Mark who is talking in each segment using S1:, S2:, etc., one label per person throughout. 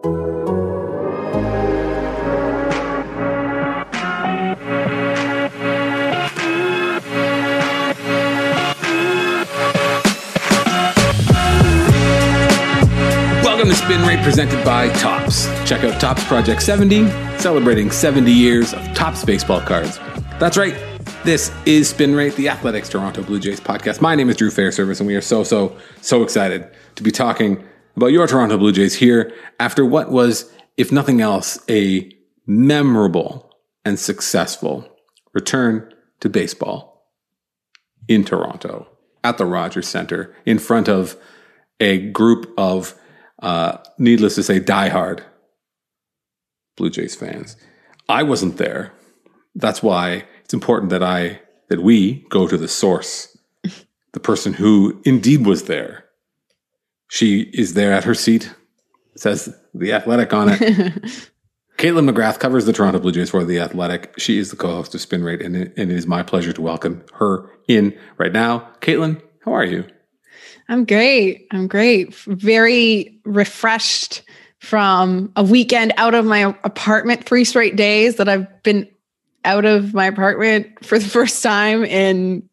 S1: Welcome to Spin Rate presented by Topps. Check out Topps Project 70, celebrating 70 years of Topps baseball cards. That's right. This is Spin Rate, the Athletics Toronto Blue Jays podcast. My name is Drew Fairservice, and we are so, so, so excited to be talking about your Toronto Blue Jays here after what was, if nothing else, a memorable and successful return to baseball in Toronto at the Rogers Center in front of a group of, uh, needless to say, diehard Blue Jays fans. I wasn't there. That's why it's important that I that we go to the source, the person who indeed was there. She is there at her seat. Says the Athletic on it. Kaitlyn McGrath covers the Toronto Blue Jays for the Athletic. She is the co-host of Spin Rate, and it, and it is my pleasure to welcome her in right now. Kaitlyn, how are you?
S2: I'm great. I'm great. Very refreshed from a weekend out of my apartment, three straight days that I've been out of my apartment for the first time in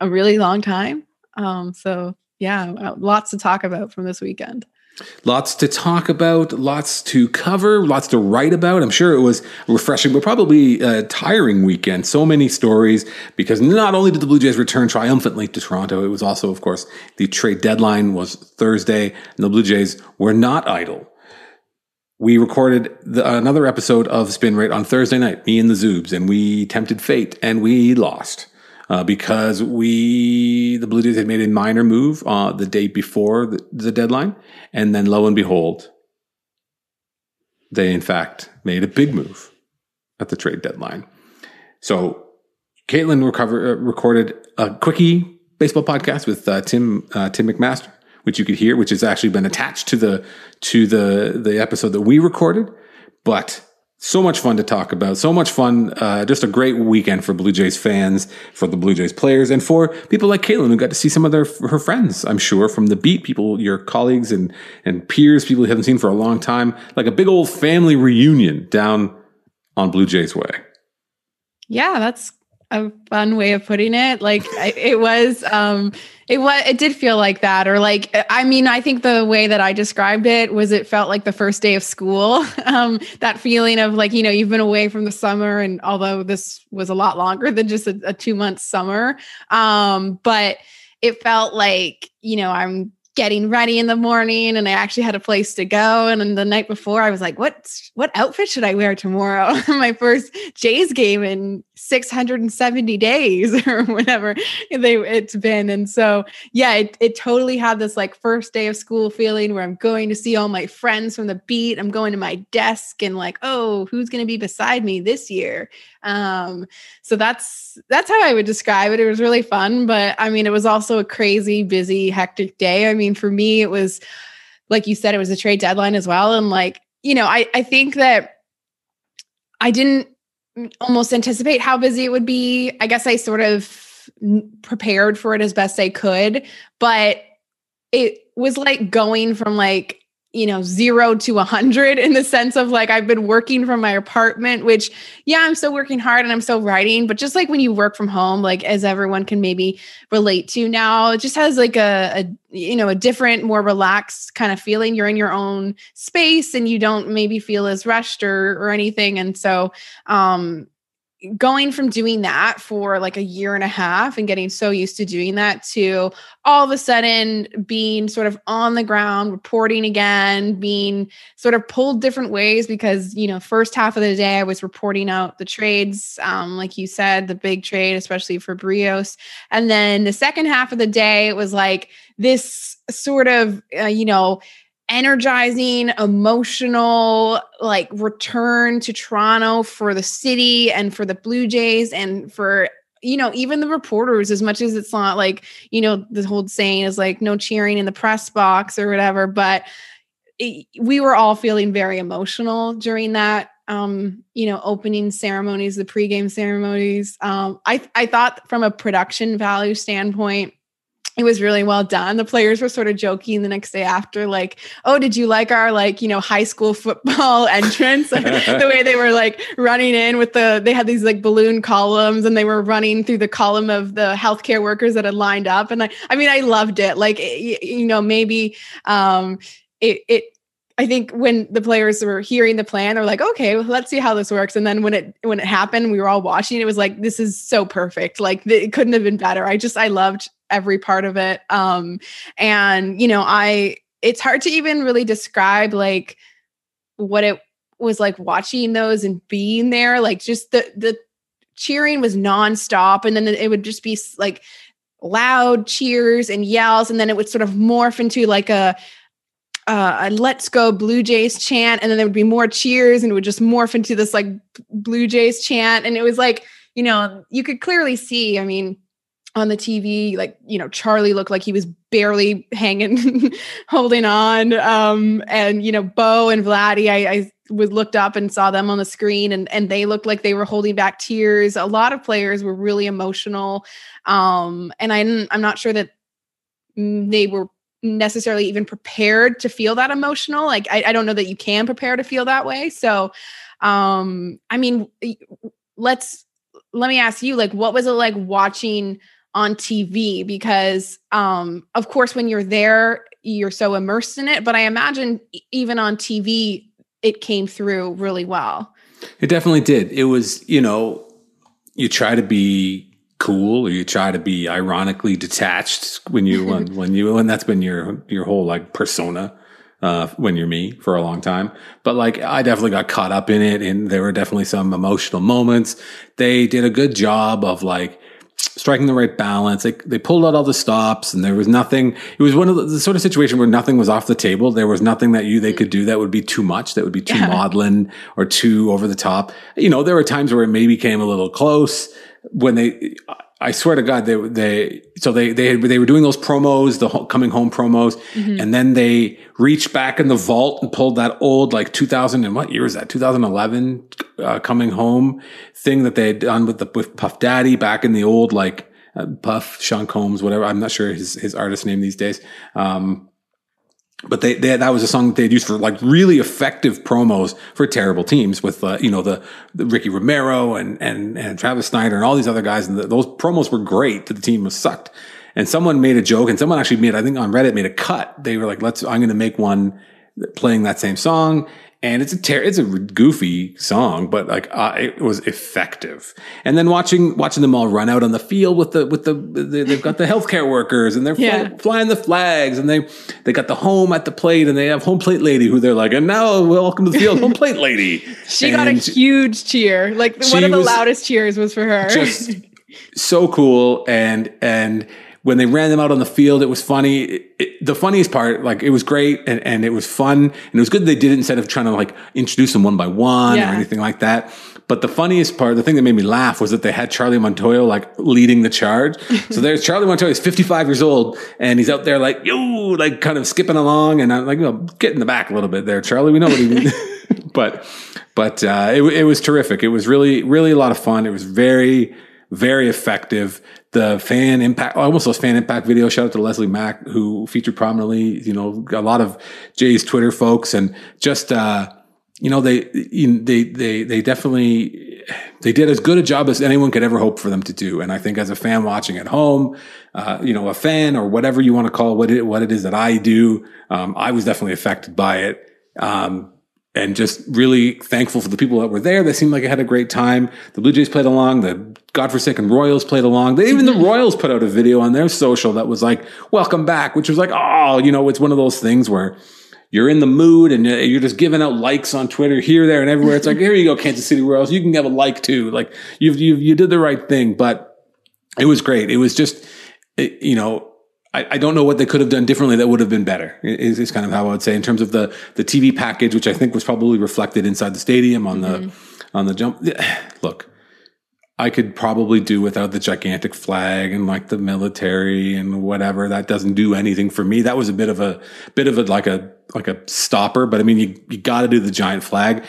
S2: a really long time. Um, so yeah, uh, lots to talk about from this weekend.
S1: Lots to talk about, lots to cover, lots to write about. I'm sure it was refreshing, but probably a tiring weekend. So many stories because not only did the Blue Jays return triumphantly to Toronto, it was also, of course, the trade deadline was Thursday, and the Blue Jays were not idle. We recorded the, another episode of Spin Rate on Thursday night, me and the Zoobs, and we tempted fate and we lost uh, because we the Blue Jays had made a minor move uh, the day before the, the, deadline, and then lo and behold, they in fact made a big move at the trade deadline. So Kaitlyn recover, uh, recorded a quickie baseball podcast with uh, Tim uh, Tim McMaster, which you could hear, which has actually been attached to the to the the episode that we recorded, but so much fun to talk about. So much fun. Uh, just a great weekend for Blue Jays fans, for the Blue Jays players, and for people like Kaitlyn who got to see some of their her friends. I'm sure from the beat, people, your colleagues and and peers, people you haven't seen for a long time, like a big old family reunion down on Blue Jays Way.
S2: Yeah, that's a fun way of putting it. Like it was, um, it was, it did feel like that. Or like, I mean, I think the way that I described it was it felt like the first day of school. Um, that feeling of like, you know, you've been away from the summer and although this was a lot longer than just a, a two month summer. Um, but it felt like, you know, I'm getting ready in the morning and I actually had a place to go. And then the night before I was like, what, what outfit should I wear tomorrow? My first Jays game in 670 days or whatever they it's been. And so, yeah, it, it totally had this like first day of school feeling where I'm going to see all my friends from the beat. I'm going to my desk and like, oh, who's going to be beside me this year? Um, so that's, that's how I would describe it. It was really fun, but I mean, it was also a crazy, busy, hectic day. I mean, for me, it was, like you said, it was a trade deadline as well. And like, you know, I, I think that I didn't almost anticipate how busy it would be. I guess I sort of prepared for it as best I could, but it was like going from like you know, zero to a hundred in the sense of like I've been working from my apartment, which yeah, I'm still working hard and I'm still writing, but just like when you work from home, like as everyone can maybe relate to now, it just has like a, a you know, a different, more relaxed kind of feeling. You're in your own space and you don't maybe feel as rushed or or anything. And so um going from doing that for like a year and a half and getting so used to doing that to all of a sudden being sort of on the ground reporting again being sort of pulled different ways because you know first half of the day i was reporting out the trades um, like you said the big trade especially for Berrios. And then the second half of the day it was like this sort of uh, you know energizing, emotional, like return to Toronto for the city and for the Blue Jays and for you know even the reporters as much as it's not like you know the whole saying is like no cheering in the press box or whatever but it, we were all feeling very emotional during that um you know opening ceremonies the pregame ceremonies. Um i i thought from a production value standpoint it was really well done. The players were sort of joking the next day after, like, "Oh, did you like our like you know high school football entrance? the way they were like running in with the they had these like balloon columns and they were running through the column of the healthcare workers that had lined up. And I, I mean, I loved it. Like, it, you know, maybe um, it it I think when the players were hearing the plan, they're like, okay, well, let's see how this works. And then when it when it happened, we were all watching. It was like, this is so perfect. Like it couldn't have been better. I just I loved every part of it. Um, and you know, I it's hard to even really describe like what it was like watching those and being there. Like just the the cheering was nonstop, and then it would just be like loud cheers and yells, and then it would sort of morph into like a uh, let's go blue jays chant and then there would be more cheers and it would just morph into this like blue jays chant and it was like you know you could clearly see i mean on the TV, like, you know, Charlie looked like he was barely hanging, holding on. Um, and, you know, Bo and Vladdy, I, I was looked up and saw them on the screen and, and they looked like they were holding back tears. A lot of players were really emotional. Um, and I, I'm not sure that they were necessarily even prepared to feel that emotional. Like, I, I don't know that you can prepare to feel that way. So, um, I mean, let's, let me ask you, like, what was it like watching on TV because um of course when you're there you're so immersed in it but I imagine even on TV it came through really well.
S1: It definitely did. It was, you know, you try to be cool or you try to be ironically detached when you when, when you and that's been your your whole like persona uh, when you're me for a long time. But like, I definitely got caught up in it and there were definitely some emotional moments. They did a good job of like striking the right balance. They, they pulled out all the stops and there was nothing. It was one of the, the, sort of situation where nothing was off the table. There was nothing that you, they could do that would be too much, that would be too yeah. maudlin or too over the top. You know, there were times where it maybe came a little close when they, I swear to God, they they so they they they were doing those promos, the coming home promos, mm-hmm. and then they reached back in the vault and pulled that old like 2000 and what year is that? 2011 uh, coming home thing that they had done with the with Puff Daddy back in the old like uh, Puff Sean Combs, whatever. I'm not sure his his artist name these days. Um, but they, they, that was a song that they'd used for like really effective promos for terrible teams with uh, you know the, the, Ricky Romero and and and Travis Snider and all these other guys. And the, those promos were great the team was sucked. And someone made a joke and someone actually made I think on Reddit made a cut. They were like let's I'm going to make one playing that same song and it's a ter- it's a goofy song, but like uh, it was effective. And then watching watching them all run out on the field with the with the, the they've got the healthcare workers and they're yeah. fly, flying the flags and they they got the home at the plate and they have home plate lady who they're like and now welcome to the field home plate lady.
S2: she and got a huge cheer, like one of the loudest cheers was for her.
S1: Just so cool and and when they ran them out on the field, it was funny. It, it, the funniest part, like it was great and, and it was fun and it was good they did it instead of trying to like introduce them one by one yeah. or anything like that. But the funniest part, the thing that made me laugh was that they had Charlie Montoyo like leading the charge. so there's Charlie Montoyo, he's 55 years old and he's out there like, yo, like kind of skipping along. And I'm like, you know, get in the back a little bit there, Charlie. We know what he means. but, but, uh, it, it was terrific. It was really, really a lot of fun. It was very, very effective the fan impact, almost those fan impact videos. Shout out to Leslie Mack, who featured prominently, you know, a lot of Jay's Twitter folks and just, uh, you know, they, they, they, they definitely, they did as good a job as anyone could ever hope for them to do. And I think as a fan watching at home, uh, you know, a fan or whatever you want to call what it, what it is that I do, um, I was definitely affected by it. Um, and just really thankful for the people that were there. They seemed like they had a great time. The Blue Jays played along. The godforsaken Royals played along. They, even the. Royals put out a video on their social that was like, welcome back, which was like, oh, you know, it's one of those things where you're in the mood and you're just giving out likes on Twitter here, there, and everywhere. It's like, here you go, Kansas City Royals. You can have a like too. Like you've, you you did the right thing, but it was great. It was just, it, you know, I, I, don't know what they could have done differently that would have been better. Is, is kind of how I would say in terms of the the TV package, which I think was probably reflected inside the stadium on mm-hmm. the on the jump. Look, I could probably do without the gigantic flag and like the military and whatever. That doesn't do anything for me. That was a bit of a bit of a like a like a stopper. But I mean, you you got to do the giant flag.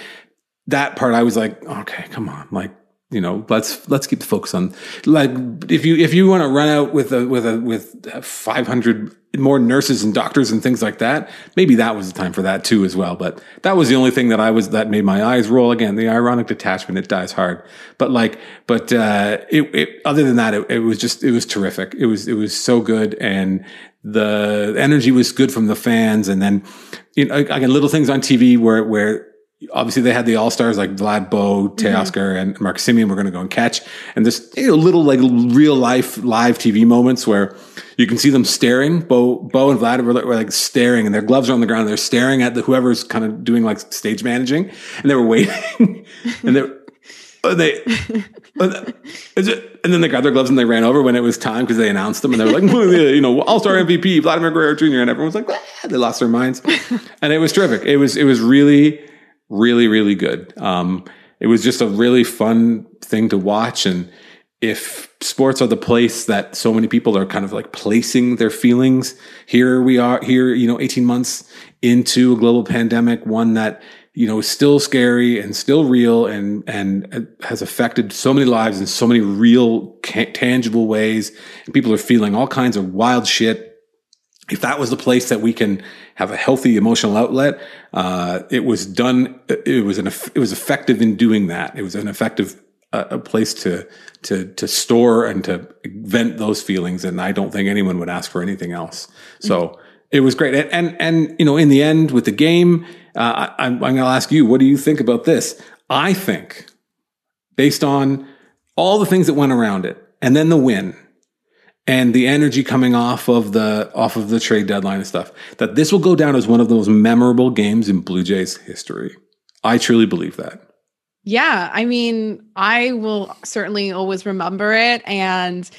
S1: That part, I was like, okay, come on, like you know, let's let's keep the focus on like if you if you want to run out with a with a with five hundred more nurses and doctors and things like that, maybe that was the time for that too as well. But that was the only thing that I was that made my eyes roll again. The ironic detachment it dies hard, but like but uh, it, it other than that, it, it was just it was terrific. It was it was so good and the energy was good from the fans and then you know again little things on TV where where obviously they had the all stars like Vlad Bo, Teoscar, mm-hmm. and Mark Semien were going to go and catch. And this you know, little like real life live TV moments where you can see them staring. Bo, Bo and Vlad were, were like staring, and their gloves are on the ground. They're staring at the whoever's kind of doing like stage managing, and they were waiting, and they. They, and then they got their gloves and they ran over when it was time because they announced them and they were like, you know, All Star MVP Vladimir Guerrero Jr. and everyone was like, ah, they lost their minds, and it was terrific. It was it was really really, really good. Um, it was just a really fun thing to watch. And if sports are the place that so many people are kind of like placing their feelings, here we are, here, you know, 18 months into a global pandemic, one that, you know, is still scary and still real and, and has affected so many lives in so many real, tangible ways. And people are feeling all kinds of wild shit if that was the place that we can have a healthy emotional outlet, uh, it was done. It was an it was effective in doing that. It was an effective uh, a place to to to store and to vent those feelings. And I don't think anyone would ask for anything else. So mm-hmm. it was great. And, and and you know, in the end, with the game, uh, I, I'm, I'm going to ask you, what do you think about this? I think, based on all the things that went around it, and then the win and the energy coming off of the off of the trade deadline and stuff that this will go down as one of the most memorable games in Blue Jays history. I truly believe that.
S2: Yeah, I mean, I will certainly always remember it and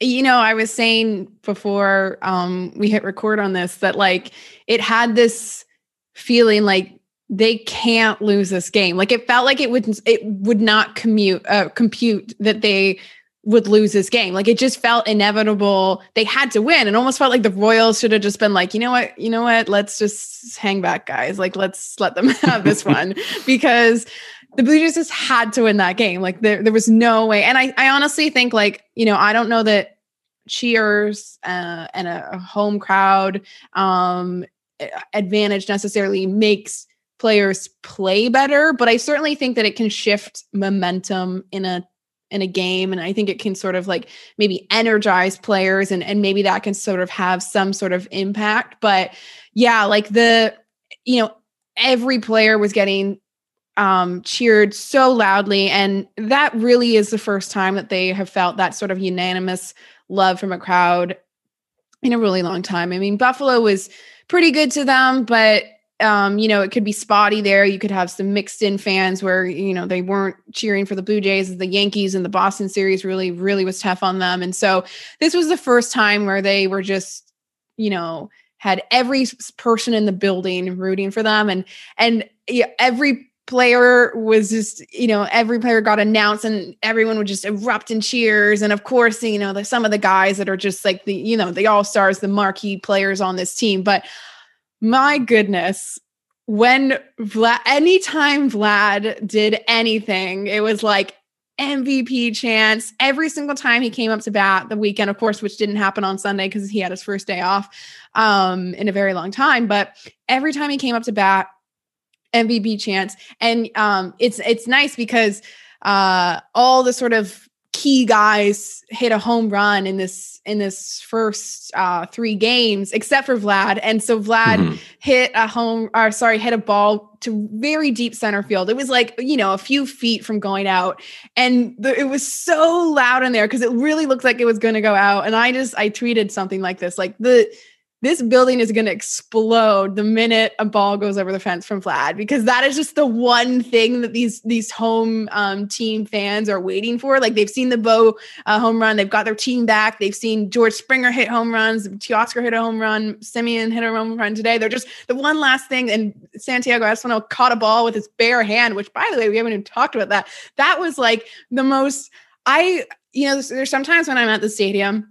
S2: you know, I was saying before um we hit record on this that like it had this feeling like they can't lose this game. Like it felt like it would it would not commute uh, compute that they would lose this game. Like it just felt inevitable. They had to win. It almost felt like the Royals should have just been like, you know what, you know what, let's just hang back, guys. Like let's let them have this one because the Blue Jays just had to win that game. Like there, there was no way. And I, I honestly think like, you know, I don't know that cheers uh, and a, a home crowd um, advantage necessarily makes players play better, but I certainly think that it can shift momentum in a in a game and i think it can sort of like maybe energize players and and maybe that can sort of have some sort of impact but yeah like the you know every player was getting um cheered so loudly and that really is the first time that they have felt that sort of unanimous love from a crowd in a really long time. I mean buffalo was pretty good to them but um, you know, it could be spotty there. You could have some mixed in fans where, you know, they weren't cheering for the Blue Jays. The Yankees and the Boston series really, really was tough on them. And so this was the first time where they were just, you know, had every person in the building rooting for them. And, and every player was just, you know, every player got announced and everyone would just erupt in cheers. And of course, you know, the, some of the guys that are just like the, you know, the all stars, the marquee players on this team. But my goodness when Vlad, anytime Vlad did anything, it was like MVP chance every single time he came up to bat the weekend, of course, which didn't happen on Sunday because he had his first day off um, in a very long time. But every time he came up to bat, MVP chance, and um, it's it's nice because uh, all the sort of key guys hit a home run in this in this first uh, three games, except for Vlad. And so Vlad mm-hmm. hit a home, or sorry, hit a ball to very deep center field. It was like you know a few feet from going out, and the, it was so loud in there because it really looked like it was going to go out. And I just I tweeted something like this, like the this building is going to explode the minute a ball goes over the fence from Vlad because that is just the one thing that these these home um, team fans are waiting for. Like they've seen the Bo uh, home run, they've got their team back. They've seen George Springer hit home runs, Teoscar hit a home run, Semien hit a home run today. They're just the one last thing. And Santiago Espinal caught a ball with his bare hand, which by the way we haven't even talked about that. That was like the most. I you know there's sometimes when I'm at the stadium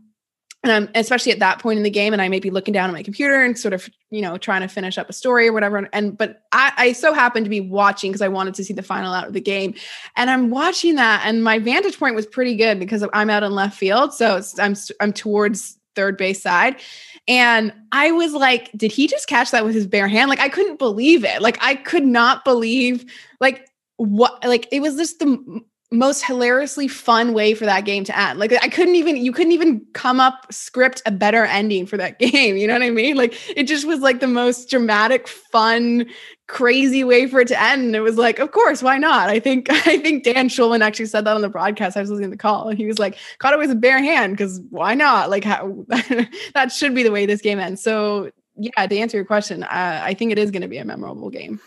S2: and I'm especially at that point in the game, and I may be looking down at my computer and sort of, you know, trying to finish up a story or whatever. And but I, I so happened to be watching because I wanted to see the final out of the game, and I'm watching that, and my vantage point was pretty good because I'm out in left field, so I'm I'm towards third base side, and I was like, did he just catch that with his bare hand? Like I couldn't believe it. Like I could not believe like what like it was just the most hilariously fun way for that game to end. Like I couldn't even you couldn't even come up script a better ending for that game. You know what I mean? Like it just was like the most dramatic, fun, crazy way for it to end. And it was like, of course, why not? I think I think Dan Shulman actually said that on the broadcast. I was listening to the call and he was like, caught it with a bare hand because why not? Like how that should be the way this game ends. So yeah, to answer your question, uh, I think it is going to be a memorable game.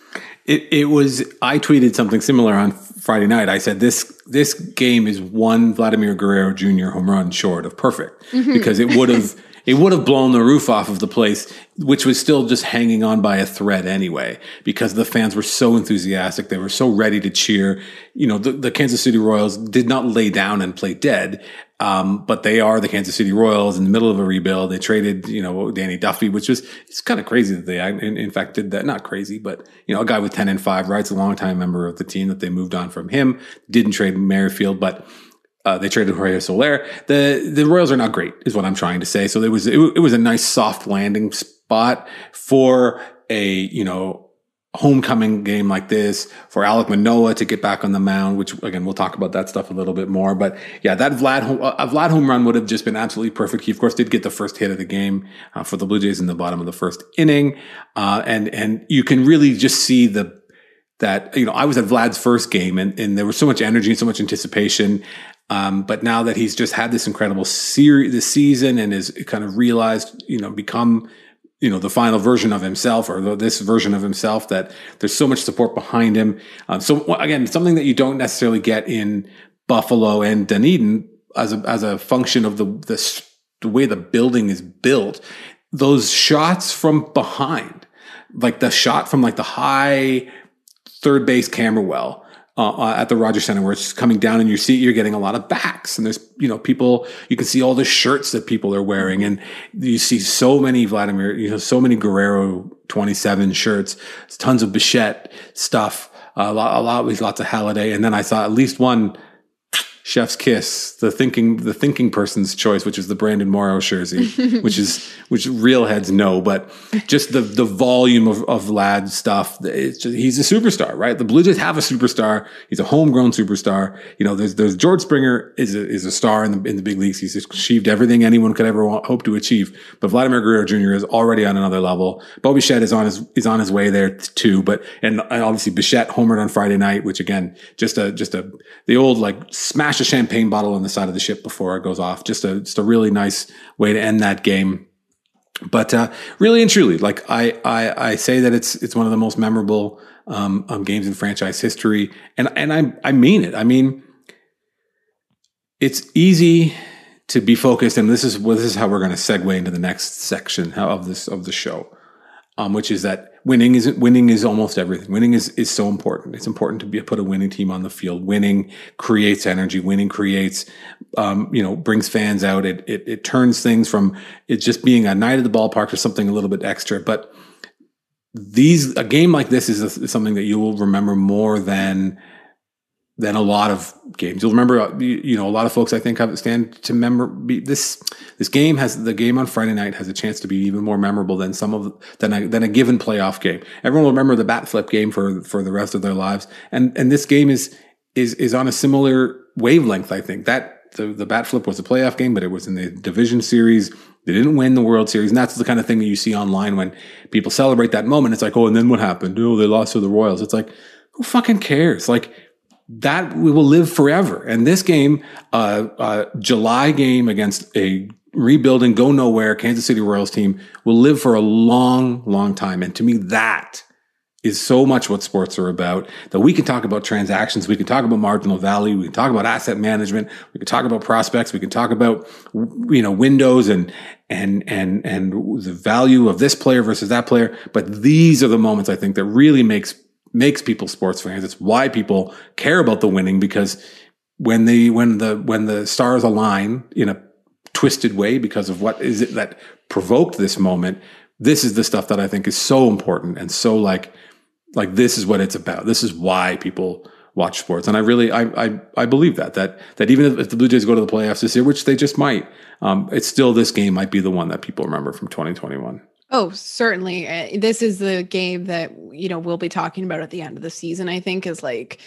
S1: It, it was. I tweeted something similar on Friday night. I said this this game is one Vladimir Guerrero Jr. home run short of perfect mm-hmm. because it would have it would have blown the roof off of the place, which was still just hanging on by a thread anyway, because the fans were so enthusiastic. They were so ready to cheer. You know, the, the Kansas City Royals did not lay down and play dead. Um, but they are the Kansas City Royals in the middle of a rebuild. They traded, you know, Danny Duffy, which was, it's kind of crazy that they, in, in, fact, did that. Not crazy, but, you know, a guy with 10 and 5, right? It's a longtime member of the team that they moved on from him. Didn't trade Merrifield, but, uh, they traded Jorge Soler. The, the Royals are not great, is what I'm trying to say. So it was, it, it was a nice soft landing spot for a, you know, homecoming game like this for Alek Manoah to get back on the mound, which again, we'll talk about that stuff a little bit more. But yeah, that Vlad, uh, Vlad home run would have just been absolutely perfect. He of course did get the first hit of the game uh, for the Blue Jays in the bottom of the first inning. Uh, and, and you can really just see the, that, you know, I was at Vlad's first game and, and there was so much energy and so much anticipation. Um, but now that he's just had this incredible series, this season and is kind of realized, you know, become you know the final version of himself or this version of himself that there's so much support behind him. Um, so again something that you don't necessarily get in buffalo and dunedin as a, as a function of the, the the way the building is built those shots from behind like the shot from like the high third base camera well uh, uh, at the Rogers Center where it's coming down in your seat, you're getting a lot of backs. And there's, you know, people, you can see all the shirts that people are wearing. And you see so many Vladimir, you know, so many Guerrero 27 shirts, tons of Bichette stuff, a lot, a lot lots of Halladay. And then I saw at least one chef's kiss, the thinking the thinking person's choice, which is the Brandon Morrow jersey, which is which real heads know, but just the the volume of of lad stuff. It's just, he's a superstar, right? The Blue Jays have a superstar. He's a homegrown superstar. You know, there's there's George Springer is a, is a star in the in the big leagues. He's achieved everything anyone could ever want, hope to achieve. But Vladimir Guerrero Jr. is already on another level. Bobby Bichette is on his is on his way there too. But and, and obviously Bichette homered on Friday night, which again just a just a the old like smash smash a champagne bottle on the side of the ship before it goes off. Just a just a really nice way to end that game. But uh, really and truly, like I, I I say that it's it's one of the most memorable um, um, games in franchise history, and and I I mean it. I mean, it's easy to be focused, and this is well, this is how we're going to segue into the next section of this of the show, um, which is that winning is winning is almost everything. Winning is is so important. It's important to be put a winning team on the field. Winning creates energy. Winning creates, um, you know, brings fans out. It, it it turns things from it just being a night at the ballpark to something a little bit extra. But these a game like this is, a, is something that you will remember more than than a lot of games. You'll remember, uh, you know, a lot of folks I think have stand to remember this. This game has the game on Friday night has a chance to be even more memorable than some of than a, than a given playoff game. Everyone will remember the bat flip game for for the rest of their lives, and and this game is is is on a similar wavelength. I think that the the bat flip was a playoff game, but it was in the division series. They didn't win the World Series, and that's the kind of thing that you see online when people celebrate that moment. It's like, oh, and then what happened? Oh, they lost to the Royals. It's like, who fucking cares? Like that we will live forever. And this game, uh, uh, July game against a rebuilding, go nowhere, Kansas City Royals team will live for a long, long time. And to me, that is so much what sports are about that we can talk about transactions. We can talk about marginal value. We can talk about asset management. We can talk about prospects. We can talk about, you know, windows and, and, and, and the value of this player versus that player. But these are the moments I think that really makes, makes people sports fans. It's why people care about the winning because when the, when the, when the stars align in a twisted way because of what is it that provoked this moment, this is the stuff that I think is so important and so like, like this is what it's about. This is why people watch sports. And I really, I, I, I believe that, that, that even if the Blue Jays go to the playoffs this year, which they just might, um, it's still this game might be the one that people remember from 2021.
S2: Oh, certainly. Uh, this is the game that, you know, we'll be talking about at the end of the season, I think is like,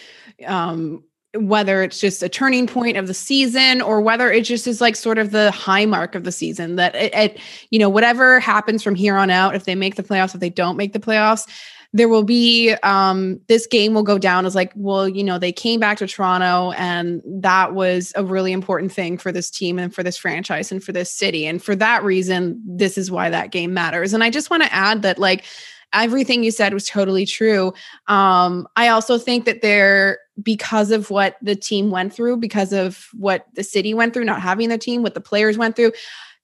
S2: um, whether it's just a turning point of the season or whether it just is like sort of the high mark of the season that it, it you know whatever happens from here on out if they make the playoffs if they don't make the playoffs there will be um, this game will go down as like, well, you know, they came back to Toronto and that was a really important thing for this team and for this franchise and for this city. And for that reason, this is why that game matters. And I just want to add that, like, everything you said was totally true. Um, I also think that there, because of what the team went through, because of what the city went through, not having the team, what the players went through,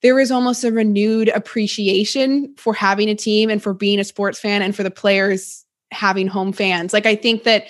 S2: there is almost a renewed appreciation for having a team and for being a sports fan and for the players having home fans. Like I think that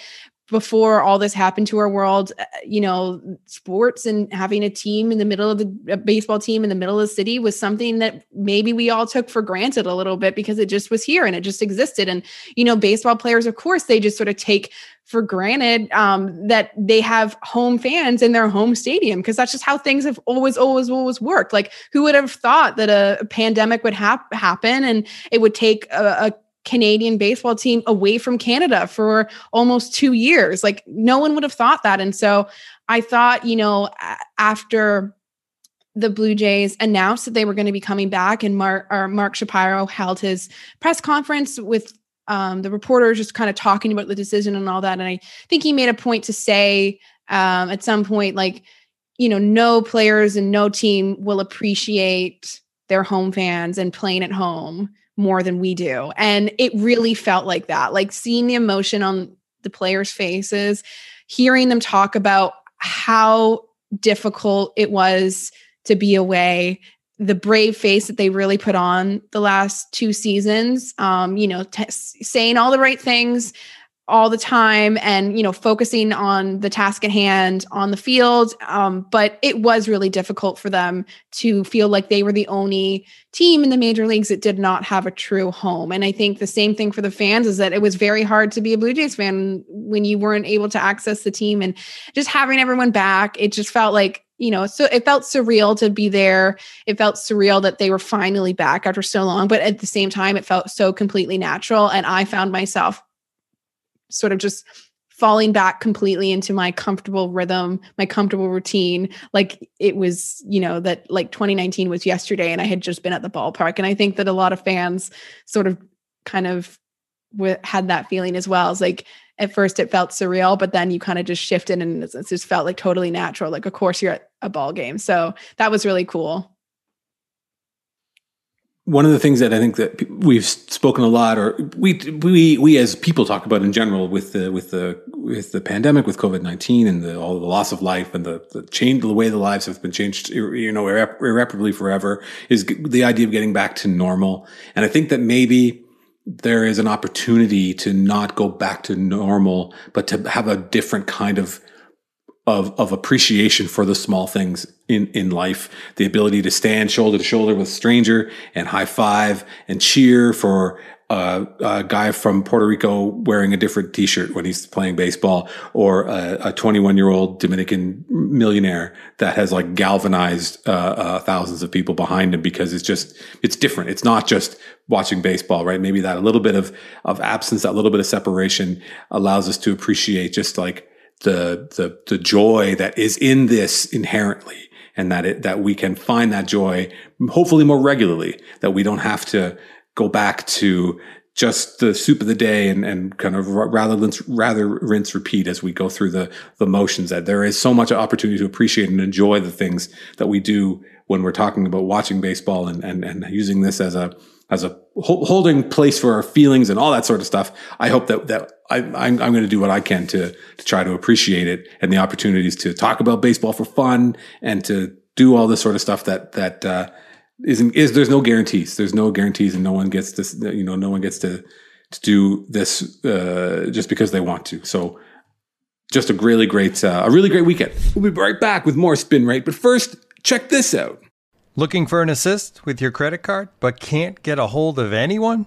S2: before all this happened to our world, uh, you know, sports and having a team in the middle of the baseball team in the middle of the city was something that maybe we all took for granted a little bit because it just was here and it just existed. And, you know, baseball players, of course, they just sort of take for granted um, that they have home fans in their home stadium because that's just how things have always, always, always worked. Like, who would have thought that a, pandemic would hap- happen and it would take a, a Canadian baseball team away from Canada for almost two years. Like no one would have thought that. And so I thought, you know, after the Blue Jays announced that they were going to be coming back, and Mark, Mark Shapiro held his press conference with um, the reporters, just kind of talking about the decision and all that. And I think he made a point to say um, at some point, like, you know, no players and no team will appreciate their home fans and playing at home more than we do. And it really felt like that, like seeing the emotion on the players' faces, hearing them talk about how difficult it was to be away, the brave face that they really put on the last two seasons, um, you know, t- saying all the right things, all the time and you know focusing on the task at hand on the field. Um, but it was really difficult for them to feel like they were the only team in the major leagues that did not have a true home. And i think the same thing for the fans is that it was very hard to be a blue jays fan when you weren't able to access the team and just having everyone back it just felt like you know so it felt surreal to be there. It felt surreal that they were finally back after so long but at the same time it felt so completely natural. And i found myself sort of just falling back completely into my comfortable rhythm, my comfortable routine. Like it was, you know, that like 2019 was yesterday and I had just been at the ballpark. And I think that a lot of fans sort of kind of w- had that feeling as well. It's like at first it felt surreal, but then you kind of just shifted and it just felt like totally natural. Like, of course, you're at a ball game. So that was really cool
S1: one of the things that I think that we've spoken a lot, or we we we as people talk about in general with the with the with the pandemic, with COVID nineteen, and the, all the loss of life and the the change, the way the lives have been changed, you know, irreparably forever, is the idea of getting back to normal. And I think that maybe there is an opportunity to not go back to normal, but to have a different kind of of of appreciation for the small things in in life. The ability to stand shoulder to shoulder with a stranger and high five and cheer for a, guy from Puerto Rico wearing a different t-shirt when he's playing baseball or a 21 year old Dominican millionaire that has like galvanized uh, uh, thousands of people behind him because it's just it's different. It's not just watching baseball right? Maybe that a little bit of of absence that little bit of separation allows us to appreciate just like the the the joy that is in this inherently and that it that we can find that joy hopefully more regularly that we don't have to go back to just the soup of the day and, and kind of rather rinse, rather rinse repeat as we go through the, the motions that there is so much opportunity to appreciate and enjoy the things that we do when we're talking about watching baseball and, and, and using this as a, as a holding place for our feelings and all that sort of stuff. I hope that, that I, am going to do what I can to, to try to appreciate it and the opportunities to talk about baseball for fun and to do all this sort of stuff that, that, uh, isn't, is there's no guarantees. There's no guarantees and no one gets this, you know, no one gets to, to do this, uh, just because they want to. So just a really great, uh, a really great weekend. We'll be right back with more spin rate. But first, check this out.
S3: Looking for an assist with your credit card, but can't get a hold of anyone?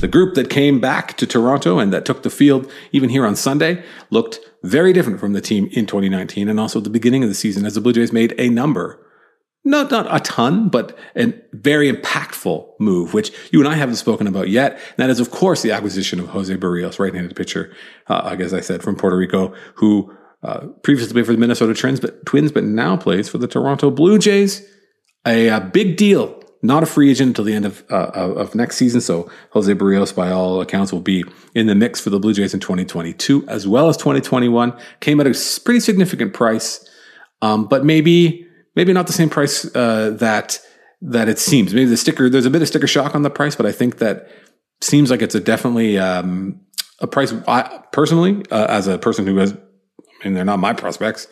S1: The group that came back to Toronto and that took the field even here on Sunday looked very different from the team in 2019 and also at the beginning of the season as the Blue Jays made a number not not a ton, but a very impactful move, which you and I haven't spoken about yet. And that is, of course, the acquisition of Jose Berrios, right-handed pitcher, uh, I guess I said from Puerto Rico, who uh, previously played for the Minnesota Twins, but Twins, but now plays for the Toronto Blue Jays. A, a big deal. Not a free agent until the end of, uh, of next season. So Jose Berrios, by all accounts, will be in the mix for the Blue Jays in 2022 as well as 2021. Came at a pretty significant price, um, but maybe maybe not the same price uh, that that it seems. Maybe the sticker there's a bit of sticker shock on the price, but I think that seems like it's a definitely um, a price. I personally, uh, as a person who has, I mean, they're not my prospects.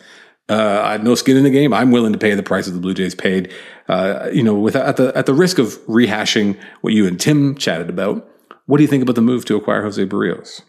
S1: Uh, I have no skin in the game. I'm willing to pay the price that the Blue Jays paid. Uh, you know, with at the at the risk of rehashing what you and Tim chatted about. What do you think about the move to acquire Jose Berrios?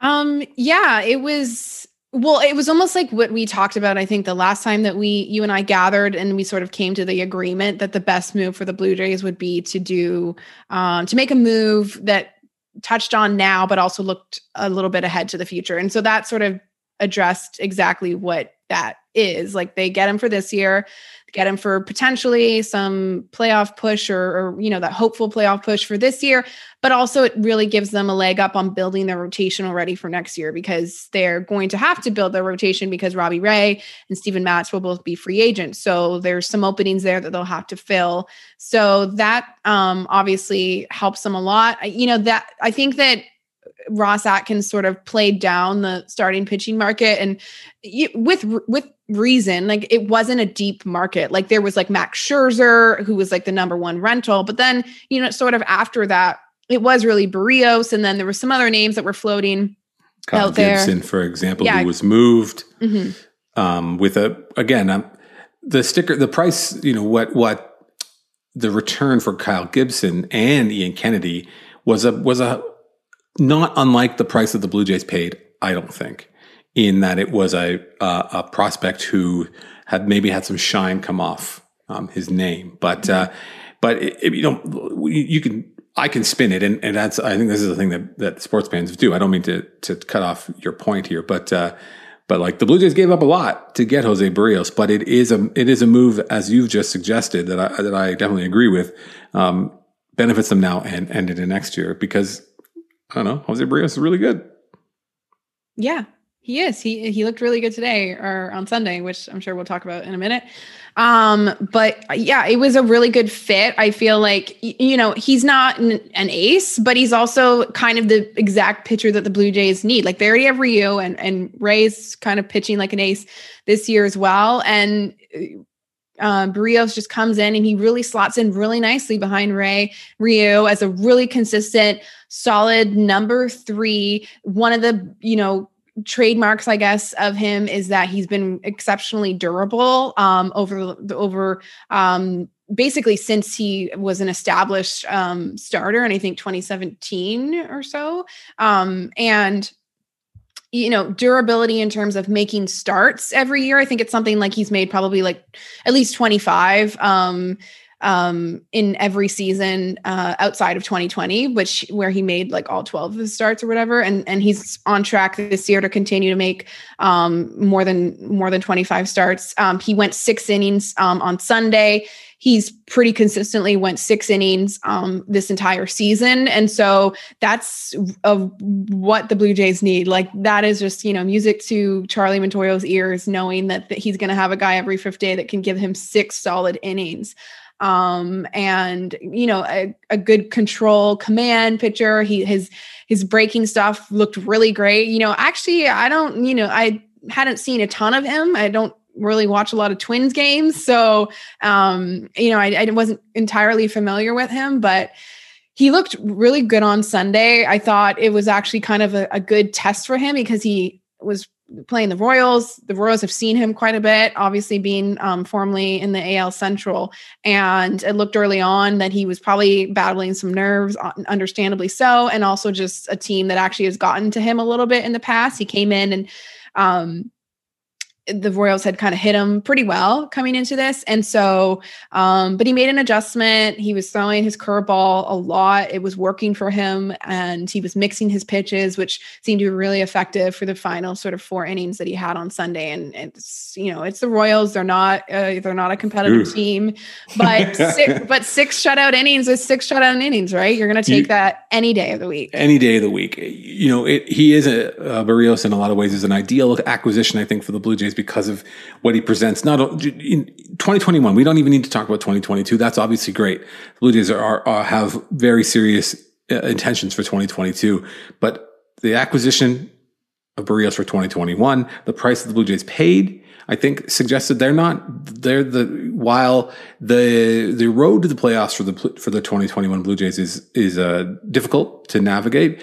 S2: Um, yeah, it was well, it was almost like what we talked about, I think, the last time that we, you and I gathered and we sort of came to the agreement that the best move for the Blue Jays would be to do, um, to make a move that touched on now, but also looked a little bit ahead to the future. And so that sort of addressed exactly what that is. Like they get him for this year get him for potentially some playoff push or, or, you know that hopeful playoff push for this year but also it really gives them a leg up on building their rotation already for next year because they're going to have to build their rotation because robbie ray and steven matz will both be free agents. So there's some openings there that they'll have to fill. So that um, obviously helps them a lot. You know that i think that Ross Atkins sort of played down the starting pitching market and with with reason like it wasn't a deep market like there was like Max Scherzer who was like the number one rental but then you know sort of after that it was really Berrios and then there were some other names that were floating
S1: Kyle
S2: out
S1: Gibson
S2: there.
S1: for example yeah. who was moved mm-hmm. um, with a again um, the sticker the price you know what what the return for Kyle Gibson and Ian Kennedy was a was a not unlike the price that the Blue Jays paid, I don't think, in that it was a uh, a prospect who had maybe had some shine come off um, his name, but uh, but it, it, you know you can I can spin it, and, and that's I think this is the thing that that sports fans do. I don't mean to to cut off your point here, but. Uh, but like the Blue Jays gave up a lot to get Jose Berrios, but it is a it is a move as you've just suggested that I that I definitely agree with. Um, benefits them now and and into next year because I don't know. Jose Berrios is really good.
S2: Yeah, he is. He he looked really good today or on Sunday, which I'm sure we'll talk about in a minute. Um, but yeah, it was a really good fit. I feel like you know he's not an, an, ace, but he's also kind of the exact pitcher that the Blue Jays need. Like they already have Ryu, and and Ray's kind of pitching like an ace this year as well. And um, Berrios just comes in and he really slots in really nicely behind Ray Ryu as a really consistent, solid number three. One of the, you know, trademarks, I guess, of him is that he's been exceptionally durable um, over the over um, basically since he was an established um, starter, and I think 2017 or so. Um, and you know durability in terms of making starts every year i think it's something like he's made probably like at least 25 um um, in every season uh, outside of 2020, which where he made like all 12 of his starts or whatever. And and he's on track this year to continue to make um, more than more than 25 starts. Um, he went six innings um, on Sunday he's pretty consistently went six innings um, this entire season. And so that's of what the Blue Jays need. Like that is just, you know, music to Charlie Montoyo's ears, knowing that, that he's going to have a guy every fifth day that can give him six solid innings um and you know a, a good control command pitcher he his his breaking stuff looked really great you know actually i don't you know i hadn't seen a ton of him i don't really watch a lot of Twins games, so um, you know I, I wasn't entirely familiar with him, but he looked really good on Sunday. I thought it was actually kind of a, a good test for him because he was playing the Royals. The Royals have seen him quite a bit, obviously being um, formerly in the AL Central. And it looked early on that he was probably battling some nerves, understandably so, and also just a team that actually has gotten to him a little bit in the past. He came in and um, the Royals had kind of hit him pretty well coming into this. And so, um, but he made an adjustment. He was throwing his curveball a lot. It was working for him and he was mixing his pitches, which seemed to be really effective for the final sort of four innings that he had on Sunday. And it's, you know, it's the Royals. They're not, uh, they're not a competitive team, but, six, but six shutout innings is six shutout innings, right? You're going to take you, that any day of the week.
S1: Any day of the week. You know, it, he is a, uh, Berrios in a lot of ways is an ideal acquisition, I think, for the Blue Jays because of what he presents. Not in 2021, we don't even need to talk about 2022. That's obviously great. The Blue Jays are, are have very serious uh, intentions for 2022, but the acquisition of Berrios for 2021, the price that the Blue Jays paid, I think suggested they're not they're the while the the road to the playoffs for the for the 2021 Blue Jays is is uh, difficult to navigate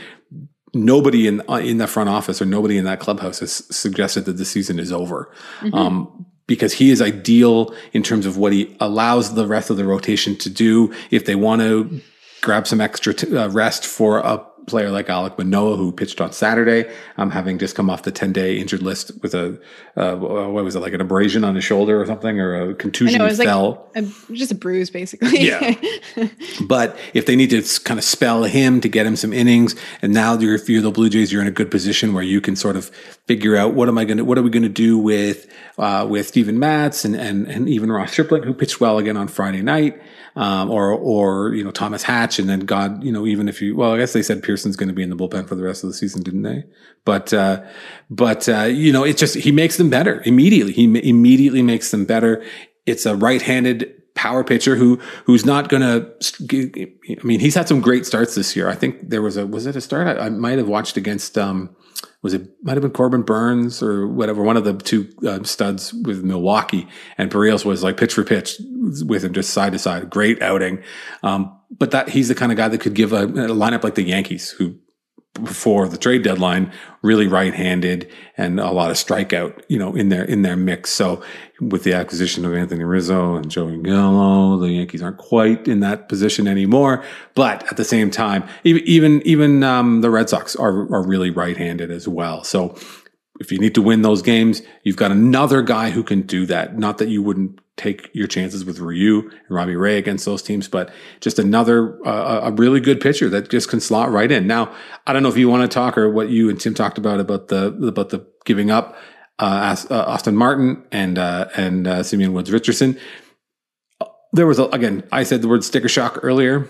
S1: nobody in uh, in the front office or nobody in that clubhouse has suggested that the season is over. Mm-hmm. Um, because he is ideal in terms of what he allows the rest of the rotation to do. If they want to grab some extra t- uh, rest for a player like Alek Manoah, who pitched on Saturday, um, having just come off the 10 day injured list with a, uh, what was it, like an abrasion on his shoulder or something, or a contusion know, it was fell.
S2: Like a, just a bruise, basically.
S1: yeah. but if they need to kind of spell him to get him some innings, and now you're, if you're the Blue Jays, you're in a good position where you can sort of figure out what am I going to, what are we going to do with, uh, with Stephen Matz and, and, and even Ross Stripling, who pitched well again on Friday night um, or or you know Thomas Hatch, and then God, you know, even if you well, I guess they said Pearson's going to be in the bullpen for the rest of the season, didn't they? But uh, but uh, you know, it just he makes them better immediately. He m- immediately makes them better. It's a right-handed power pitcher who who's not going to. I mean, he's had some great starts this year. I think there was a was it a start I, I might have watched against. Um, was it might have been Corbin Burnes or whatever, one of the two uh, studs with Milwaukee, and Berrios was like pitch for pitch with him, just side to side. Great outing, um, but that he's the kind of guy that could give a, a lineup like the Yankees, who before the trade deadline, really right-handed and a lot of strikeout, you know, in their in their mix. So with the acquisition of Anthony Rizzo and Joey Gallo, the Yankees aren't quite in that position anymore. But at the same time, even even um, the Red Sox are are really right-handed as well. So if you need to win those games, you've got another guy who can do that. Not that you wouldn't take your chances with Ryu and Robbie Ray against those teams, but just another uh, a really good pitcher that just can slot right in. Now, I don't know if you want to talk or what you and Tim talked about about the about the giving up uh, uh, Austin Martin and uh, and uh, Simeon Woods Richardson. There was a, again, I said the word sticker shock earlier.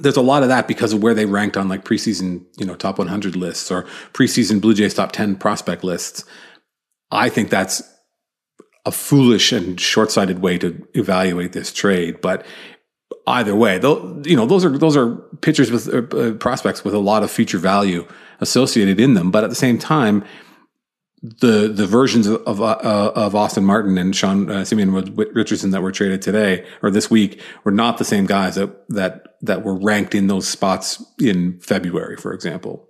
S1: There's a lot of that because of where they ranked on like preseason, you know, top 100 lists or preseason Blue Jays top 10 prospect lists. I think that's a foolish and short-sighted way to evaluate this trade, but either way, you know, those are those are pitchers with uh, uh, prospects with a lot of future value associated in them. But at the same time, the the versions of of, uh, of Austin Martin and Sean uh, Simeon Richardson that were traded today or this week were not the same guys that that that were ranked in those spots in February, for example.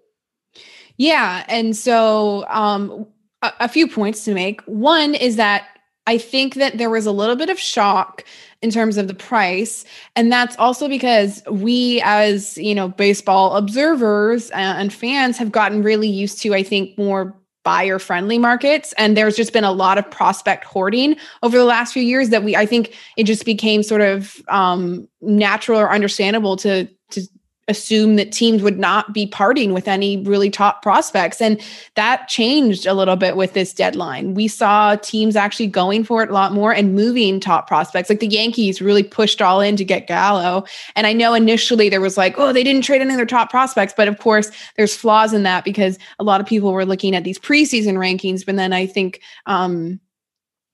S2: Yeah, and so um, a, a few points to make. One is that I think that there was a little bit of shock in terms of the price. And that's also because we as you know baseball observers and fans have gotten really used to i think more buyer friendly markets. And there's just been a lot of prospect hoarding over the last few years that we i think it just became sort of um, natural or understandable to to assume that teams would not be parting with any really top prospects. And that changed a little bit with this deadline. We saw teams actually going for it a lot more and moving top prospects. Like the Yankees really pushed all in to get Gallo. And I know initially there was like, oh, they didn't trade any of their top prospects. But of course, there's flaws in that because a lot of people were looking at these preseason rankings. But then I think, um,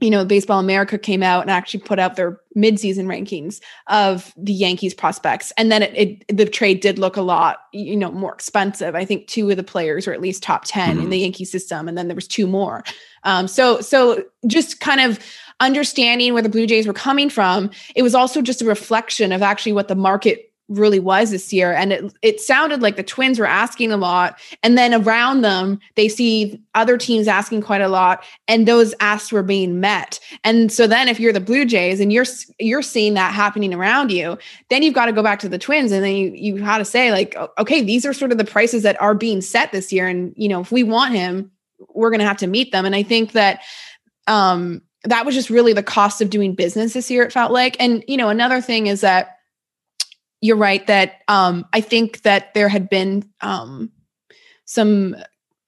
S2: you know, Baseball America came out and actually put out their midseason rankings of the Yankees prospects. And then it, it, the trade did look a lot, you know, more expensive. I think two of the players were at least top 10 mm-hmm. in the Yankee system. And then there was two more. Um, so, so just kind of understanding where the Blue Jays were coming from, it was also just a reflection of actually what the market really was this year and it it sounded like the twins were asking a lot and then around them they see other teams asking quite a lot and those asks were being met. And so then if you're the blue jays and you're you're seeing that happening around you then you've got to go back to the twins and then you you how to say like okay these are sort of the prices that are being set this year and you know if we want him we're going to have to meet them. And i think that um that was just really the cost of doing business this year it felt like. And you know another thing is that you're right that um, I think that there had been um, some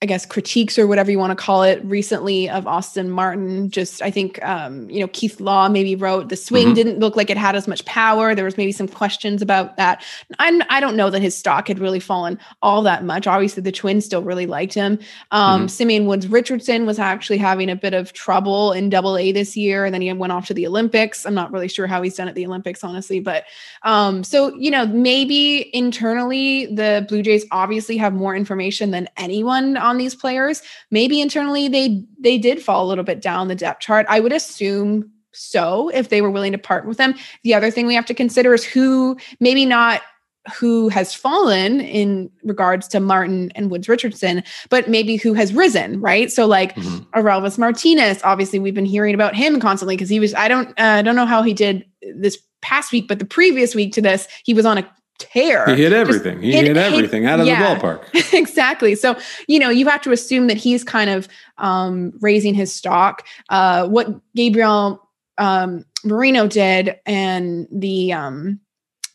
S2: I guess critiques or whatever you want to call it recently of Austin Martin. Just I think um, you know Keith Law maybe wrote the swing mm-hmm. didn't look like it had as much power. There was maybe some questions about that. I I don't know that his stock had really fallen all that much. Obviously, the Twins still really liked him. Um, mm-hmm. Simeon Woods Richardson was actually having a bit of trouble in Double A this year, and then he went off to the Olympics. I'm not really sure how he's done at the Olympics, honestly, but um, so you know maybe internally the Blue Jays obviously have more information than anyone on these players. Maybe internally they they did fall a little bit down the depth chart. I would assume so if they were willing to part with them. The other thing we have to consider is who maybe not who has fallen in regards to Martin and Woods Richardson, but maybe who has risen, right? So like mm Martinez, obviously we've been hearing about him constantly because he was I don't uh, I don't know how he did this past week, but the previous week to this, he was on a tear.
S1: He hit everything. Just he hit, hit everything hit, out of yeah, the ballpark.
S2: exactly. So, you know, you have to assume that he's kind of um, raising his stock. Uh, what Gabriel um, Moreno did and the um,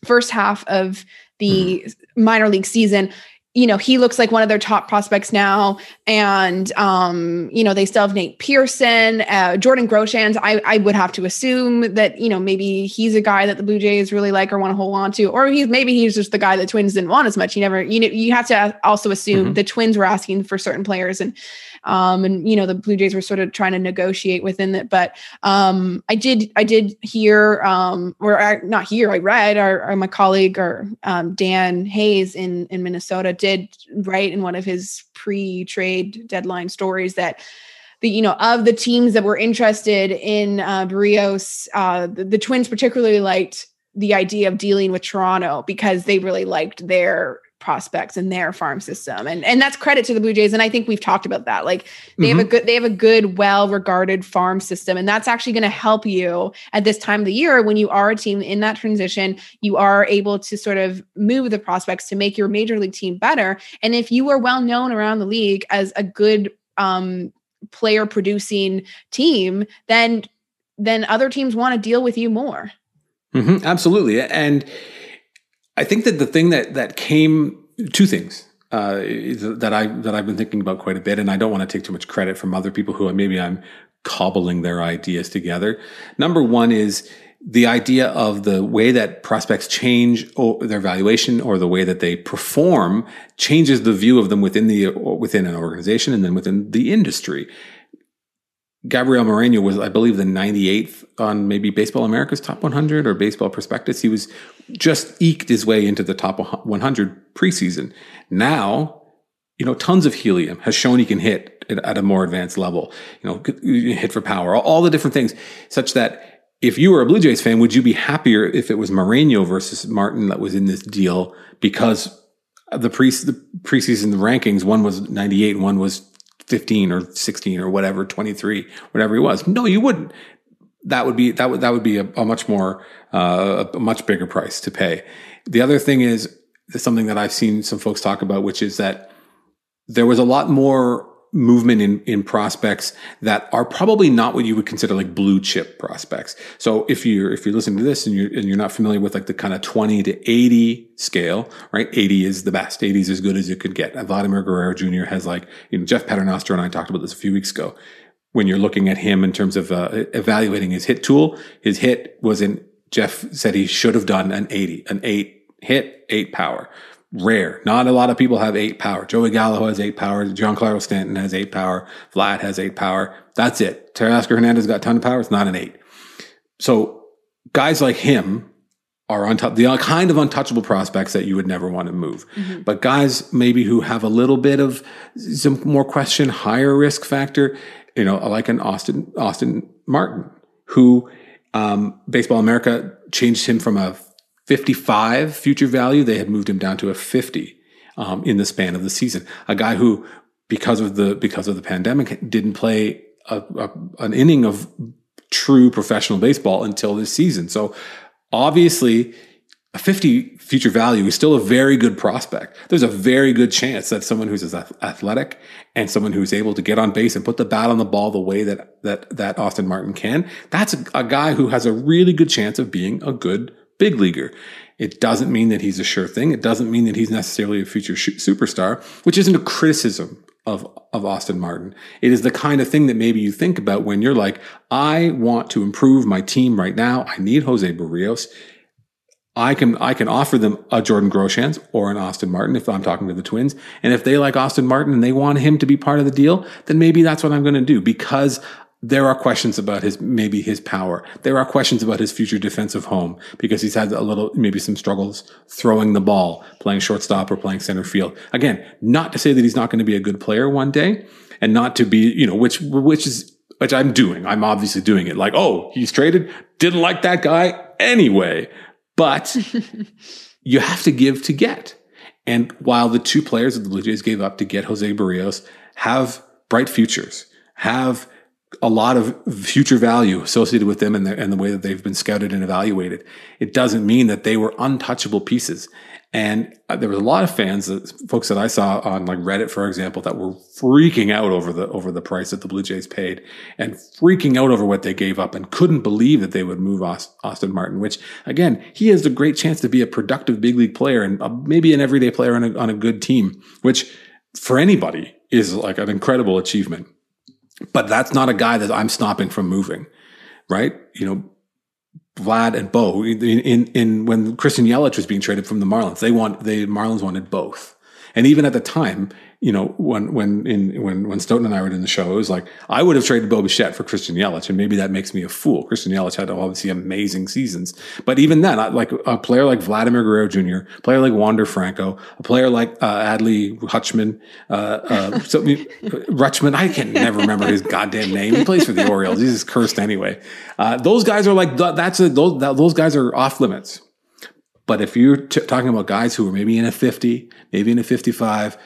S2: first half of the mm-hmm. minor league season you know, he looks like one of their top prospects now. And, um, you know, they still have Nate Pearson, uh, Jordan Groshans. I, I would have to assume that, you know, maybe he's a guy that the Blue Jays really like or want to hold on to, or he's maybe he's just the guy the Twins didn't want as much. You never, you know, you have to also assume mm-hmm. the Twins were asking for certain players and, um, and you know the Blue Jays were sort of trying to negotiate within it. But um, I did I did hear um, or I, not hear I read our, our my colleague or um, Dan Hayes in in Minnesota did write in one of his pre-trade deadline stories that the you know of the teams that were interested in uh, Berrios, uh, the, the Twins particularly liked the idea of dealing with Toronto because they really liked their prospects in their farm system. And and that's credit to the blue jays. And i think we've talked about that. Like they mm-hmm. have a mm-hmm. good they have a good well regarded farm system. And that's actually going to help you at this time of the year when you are a team in that transition. You are able to sort of move the prospects to make your major league team better. And if you are well known around the league as a good um, player producing team then then other teams want to deal with you more.
S1: Mm-hmm, absolutely. And I think that the thing that that came two things uh, that I that I've been thinking about quite a bit, and I don't want to take too much credit from other people who maybe I'm cobbling their ideas together. Number one is the idea of the way that prospects change their valuation or the way that they perform changes the view of them within the within an organization and then within the industry. Gabriel Moreno was, I believe, the 98th on maybe Baseball America's top 100 or Baseball Prospectus. He was just eked his way into the top 100 preseason. Now, you know, tons of helium has shown he can hit at a more advanced level. You know, hit for power, all the different things, such that if you were a Blue Jays fan, would you be happier if it was Moreno versus Martin that was in this deal because the pre the preseason rankings, one was 98 and one was 15 or 16 or whatever, 23, whatever he was. No, you wouldn't. That would be, that would, that would be a, a much more, uh, a much bigger price to pay. The other thing is something that I've seen some folks talk about, which is that there was a lot more movement in, in prospects that are probably not what you would consider like blue chip prospects. So if you're, if you're listening to this and you're, and you're not familiar with like the kind of 20 to 80 scale, right? 80 is the best. 80 is as good as it could get. Vladimir Guerrero Jr. has like, you know, Jeff Paternostro and I talked about this a few weeks ago. When you're looking at him in terms of uh, evaluating his hit tool, his hit was in, Jeff said he should have done an 80, an eight hit, eight power rare. Not a lot of people have eight power. Joey Gallo has eight power. Giancarlo Stanton has eight power. Vlad has eight power. That's it. Teoscar Hernandez got a ton of power. It's not an eight. So guys like him are on top, the kind of untouchable prospects that you would never want to move. Mm-hmm. But guys maybe who have a little bit of some more question, higher risk factor, you know, like an Austin, Austin Martin, who, um, Baseball America changed him from a 55 future value. They had moved him down to a 50 um, in the span of the season. A guy who, because of the because of the pandemic, didn't play a, a, an inning of true professional baseball until this season. So obviously, a 50 future value is still a very good prospect. There's a very good chance that someone who's as athletic and someone who's able to get on base and put the bat on the ball the way that that that Austin Martin can, that's a, a guy who has a really good chance of being a good big leaguer. It doesn't mean that he's a sure thing. It doesn't mean that he's necessarily a future sh- superstar, which isn't a criticism of, of Austin Martin. It is the kind of thing that maybe you think about when you're like, I want to improve my team right now. I need Jose Berrios. I can I can offer them a Jordan Groshans or an Austin Martin if I'm talking to the Twins. And if they like Austin Martin and they want him to be part of the deal, then maybe that's what I'm going to do because there are questions about his maybe his power. There are questions about his future defensive home because he's had a little maybe some struggles throwing the ball, playing shortstop or playing center field. Again, not to say that he's not going to be a good player one day, and not to be you know which which is which I'm doing. I'm obviously doing it. Like oh he's traded, didn't like that guy anyway, but you have to give to get. And while the two players that the Blue Jays gave up to get Jose Berrios have bright futures, have a lot of future value associated with them and the, and the way that they've been scouted and evaluated. It doesn't mean that they were untouchable pieces. And uh, there was a lot of fans, folks that I saw on like Reddit, for example, that were freaking out over the over the price that the Blue Jays paid, and freaking out over what they gave up, and couldn't believe that they would move Austin Martin. Which again, he has a great chance to be a productive big league player and uh, maybe an everyday player on a, on a good team, which for anybody is like an incredible achievement. But that's not a guy that I'm stopping from moving, right? You know, Vlad and Bo in, in, in when Christian Yelich was being traded from the Marlins, they want the Marlins wanted both. And even at the time, you know, when when in when when Stoughton and I were in the show, it was like I would have traded Bo Bichette for Christian Yelich, and maybe that makes me a fool. Christian Yelich had obviously amazing seasons, but even then, like a player like Vladimir Guerrero Jr., a player like Wander Franco, a player like uh, Adley Hutchman, uh, uh, so, Rutschman, I can never remember his goddamn name. He plays for the Orioles. He's just cursed anyway. Uh, those guys are like that's a, those those guys are off limits. But if you're t- talking about guys who are maybe in a 50, maybe in a 55,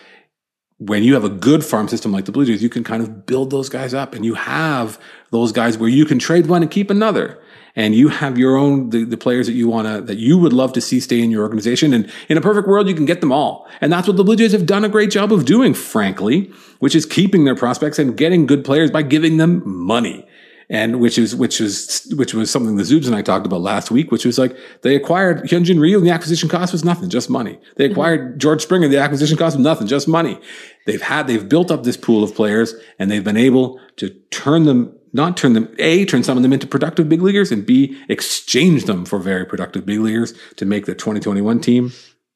S1: when you have a good farm system like the Blue Jays, you can kind of build those guys up and you have those guys where you can trade one and keep another. And you have your own, the, the players that you want to, that you would love to see stay in your organization. And in a perfect world, you can get them all. And that's what the Blue Jays have done a great job of doing, frankly, which is keeping their prospects and getting good players by giving them money and which is which is which was something the Zoobs and I talked about last week, which was like they acquired Hyunjin Ryu and the acquisition cost was nothing, just money. They mm-hmm. acquired mm-hmm. George Springer, the acquisition cost was nothing, just money. They've had they've built up this pool of players and they've been able to turn them not turn them a turn some of them into productive big leaguers and b exchange them for very productive big leaguers to make the 2021 team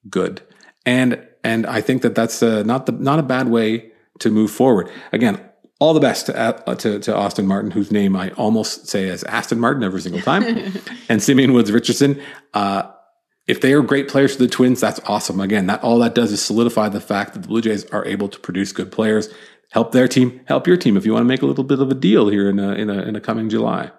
S1: good. And and I think that that's uh, not the not a bad way to move forward. Again, all the best to, uh, to, to, Austin Martin, whose name I almost say as Aston Martin every single time, and Simeon Woods Richardson. Uh, if they are great players for the Twins, that's awesome. Again, that all that does is solidify the fact that the Blue Jays are able to produce good players, help their team, help your team. If you want to make a little bit of a deal here in a, in a, in a coming July.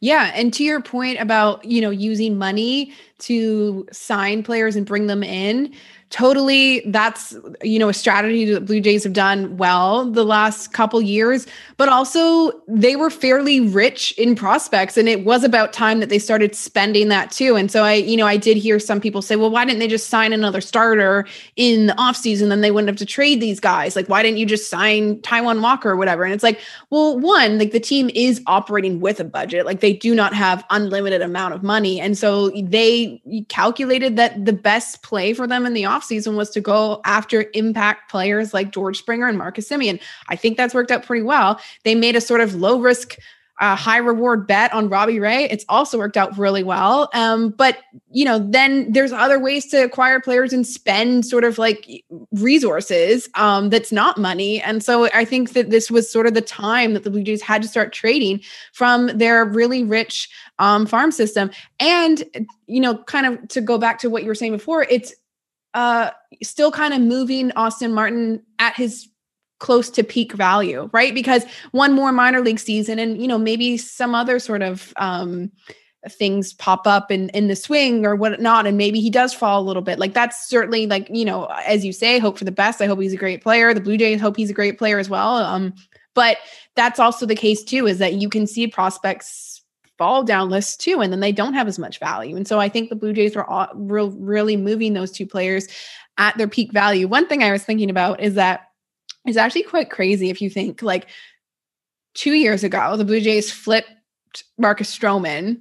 S2: Yeah, and to your point about, you know, using money to sign players and bring them in, totally that's you know a strategy that blue jays have done well the last couple years but also they were fairly rich in prospects and it was about time that they started spending that too. And so i you know i did hear some people say well why didn't they just sign another starter in the offseason? Then they wouldn't have to trade these guys. Like why didn't you just sign Taijuan Walker or whatever? And it's like well one like the team is operating with a budget. Like they do not have unlimited amount of money. And so they calculated that the best play for them in the off offseason was to go after impact players like George Springer and Marcus Semien. I think that's worked out pretty well. They made a sort of low risk uh, high reward bet on Robbie Ray. It's also worked out really well. Um, but you know, then there's other ways to acquire players and spend sort of like resources um, that's not money. And so I think that this was sort of the time that the Blue Jays had to start trading from their really rich um, farm system. And you know, kind of to go back to what you were saying before, it's uh, still kind of moving Austin Martin at his close to peak value, right? Because one more minor league season and, you know, maybe some other sort of um, things pop up in, in the swing or whatnot. And maybe he does fall a little bit. Like that's certainly like, you know, as you say, hope for the best. I hope he's a great player. The Blue Jays hope he's a great player as well. Um, but that's also the case too, is that you can see prospects fall down lists too, and then they don't have as much value. And so I think the Blue Jays were all, real, really moving those two players at their peak value. One thing I was thinking about is that it's actually quite crazy if you think like two years ago, the Blue Jays flipped Marcus Stroman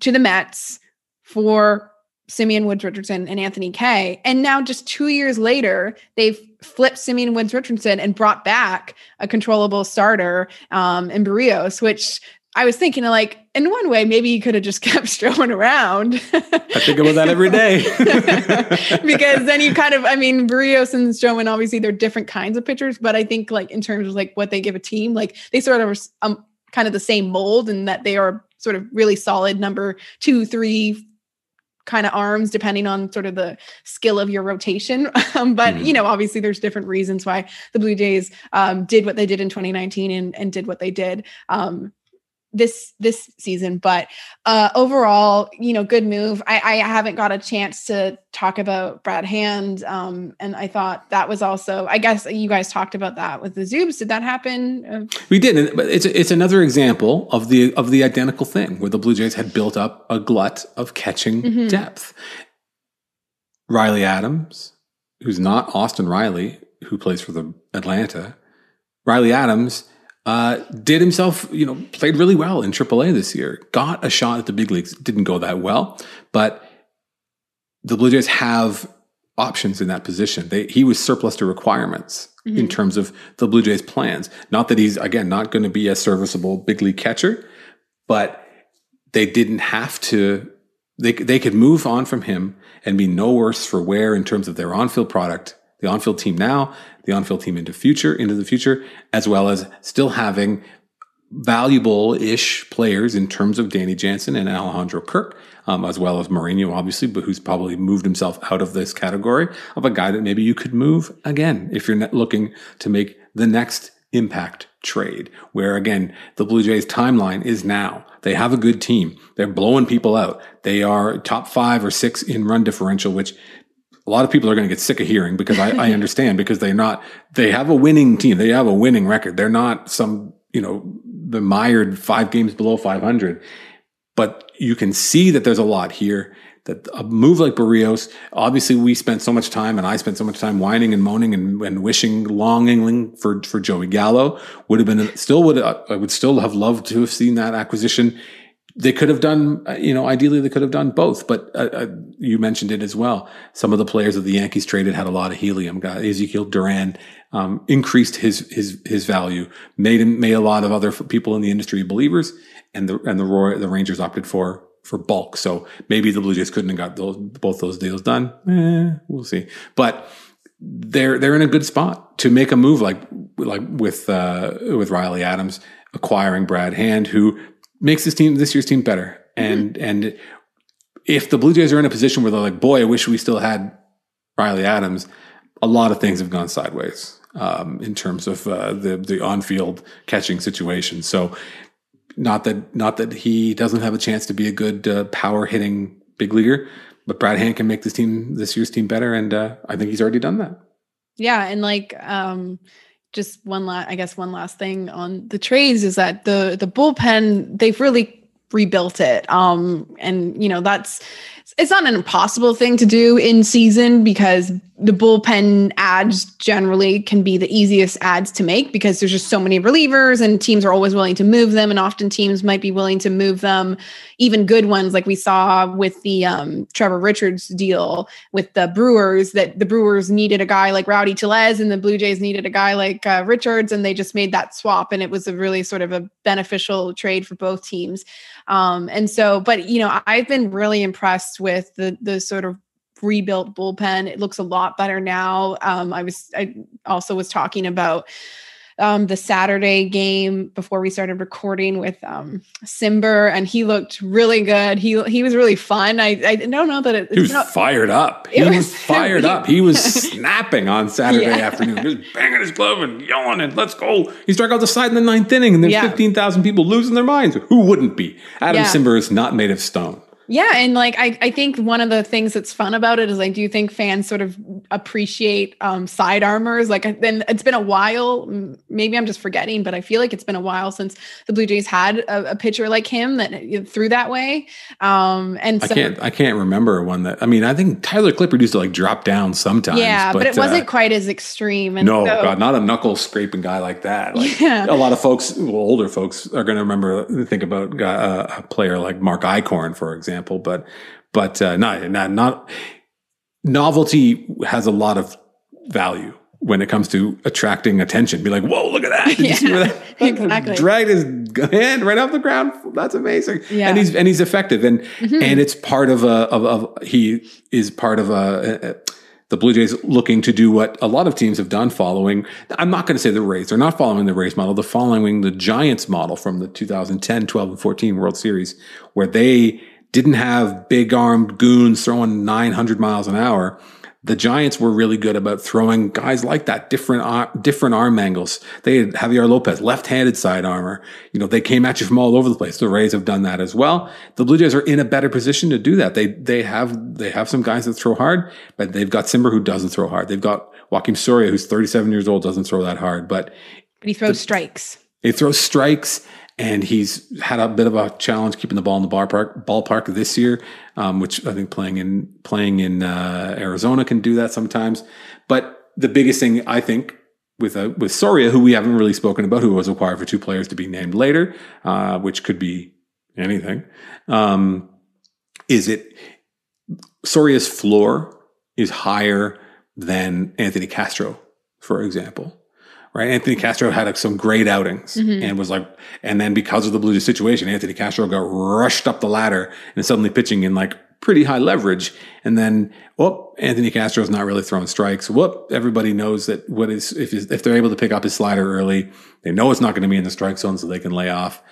S2: to the Mets for Simeon Woods Richardson and Anthony Kay. And now, just two years later, they've flipped Simeon Woods Richardson and brought back a controllable starter um, in Berrios, which I was thinking like in one way, maybe you could have just kept Stroman around.
S1: I think about that every day.
S2: because then you kind of, I mean, Berrios and Stroman, obviously they're different kinds of pitchers, but I think like in terms of like what they give a team, like they sort of are um, kind of the same mold and that they are sort of really solid number two, three, kind of arms depending on sort of the skill of your rotation um, but mm-hmm. you know obviously there's different reasons why the blue jays um, did what they did in 2019 and, and did what they did um, this this season but uh overall you know good move. I i haven't got a chance to talk about brad hand um and i thought that was also i guess you guys talked about that with the zoobs did that happen?
S1: We did but it's it's another example of the of the identical thing where the blue jays had built up a glut of catching mm-hmm. depth. Riley adams who's not austin riley who plays for the atlanta. Riley adams uh, did himself, you know, played really well in AAA this year. Got a shot at the big leagues. Didn't go that well, but the Blue Jays have options in that position. They, he was surplus to requirements mm-hmm. in terms of the Blue Jays' plans. Not that he's again not going to be a serviceable big league catcher, but they didn't have to. They they could move on from him and be no worse for wear in terms of their on-field product the on-field team now, the on-field team into future, into the future, as well as still having valuable-ish players in terms of Danny Jansen and Alejandro Kirk, um, as well as Moreno, obviously, but who's probably moved himself out of this category of a guy that maybe you could move again if you're looking to make the next impact trade, where again, the Blue Jays timeline is now. They have a good team. They're blowing people out. They are top five or six in run differential, which a lot of people are going to get sick of hearing because I, I understand because they're not, they have a winning team. They have a winning record. They're not some, you know, the mired five games below 500, but you can see that there's a lot here that a move like Berrios, obviously we spent so much time and I spent so much time whining and moaning and, and wishing, longing for, for Joey Gallo would have been, still would, uh, I would still have loved to have seen that acquisition they could have done, uh, you know, ideally they could have done both, but uh, uh, you mentioned it as well. Some of the players that the Yankees traded had a lot of helium. Got Ezekiel Duran um, increased his his his value, made him made a lot of other people in the industry believers, and the and the Roy, the Rangers opted for for bulk. So maybe the Blue Jays couldn't have got those both those deals done. Eh, we'll see, but they're they're in a good spot to make a move like like with uh, with Riley Adams acquiring Brad Hand, who makes this team this year's team better. And mm-hmm. and if the Blue Jays are in a position where they're like, boy, I wish we still had Riley Adams, a lot of things have gone sideways um, in terms of uh, the the on field catching situation. So not that not that he doesn't have a chance to be a good uh, power hitting big leaguer, but Brad Hand can make this team this year's team better, and uh, I think he's already done that.
S2: Yeah, and like um, just one last, I guess one last thing on the trades is that the the bullpen they've really rebuilt it. Um, and you know that's it's not an impossible thing to do in season because the bullpen ads generally can be the easiest ads to make because there's just so many relievers and teams are always willing to move them. And often teams might be willing to move them even good ones like we saw with the um, Trevor Richards deal with the Brewers that the Brewers needed a guy like Rowdy Tellez and the Blue Jays needed a guy like uh, Richards and they just made that swap. And it was a really sort of a beneficial trade for both teams. Um, and so but you know I've been really impressed with the the sort of rebuilt bullpen. It looks a lot better now. Um, I was I also was talking about um, the Saturday game before we started recording with um, Cimber, and he looked really good. He he was really fun. I I don't know that it,
S1: he was
S2: not,
S1: fired up. He was, was, fired up. He was snapping on Saturday yeah. afternoon, just banging his glove and yelling and let's go. He struck out the side in the ninth inning, and there's yeah. fifteen thousand people losing their minds. Who wouldn't be? Adam yeah. Cimber is not made of stone.
S2: Yeah. And like, I, I think one of the things that's fun about it is I do think fans sort of appreciate um, side armors. Like, then it's been a while. Maybe I'm just forgetting, but I feel like it's been a while since the Blue Jays had a, a pitcher like him that threw that way. Um, and
S1: so, I can't, I can't remember one that, I mean, I think Tyler Clippard used to like drop down sometimes.
S2: Yeah. But, but it wasn't uh, quite as extreme.
S1: And no, so, God, not a knuckle scraping guy like that. Like, yeah. A lot of folks, well, older folks are going to remember, think about uh, a player like Mark Eichhorn, for example example, but but uh, not, not not novelty has a lot of value when it comes to attracting attention. Be like, whoa, look at that! Did yeah, you see that? exactly. Dragged his hand right off the ground. That's amazing. Yeah. And he's and he's effective, and mm-hmm. and it's part of a of, of he is part of a, a the Blue Jays looking to do what a lot of teams have done following. I'm not going to say the Rays. They're not following the Rays model. They're following the Giants model from the 2010, 12, and 14 World Series, where they didn't have big armed goons throwing 900 miles an hour. The Giants were really good about throwing guys like that, different, different arm angles. They had Javier Lopez, left-handed side armor. You know, they came at you from all over the place. The Rays have done that as well. The Blue Jays are in a better position to do that. They, they have, they have some guys that throw hard, but they've got Cimber who doesn't throw hard. They've got Joakim Soria, who's 37 years old, doesn't throw that hard, but,
S2: but he throws the, strikes.
S1: He throws strikes and he's had a bit of a challenge keeping the ball in the ballpark ballpark this year, um, which I think playing in playing in uh, Arizona can do that sometimes. But the biggest thing I think with uh, with Soria, who we haven't really spoken about, who was acquired for two players to be named later, uh, which could be anything, um, is it Soria's floor is higher than Anthony Castro, for example right? Anthony Castro had some great outings mm-hmm. and was like, and then because of the Blues situation, Anthony Castro got rushed up the ladder and suddenly pitching in like pretty high leverage. And then, whoop, Anthony Castro is not really throwing strikes. Whoop, everybody knows that what is, if, if they're able to pick up his slider early, they know it's not going to be in the strike zone so they can lay off.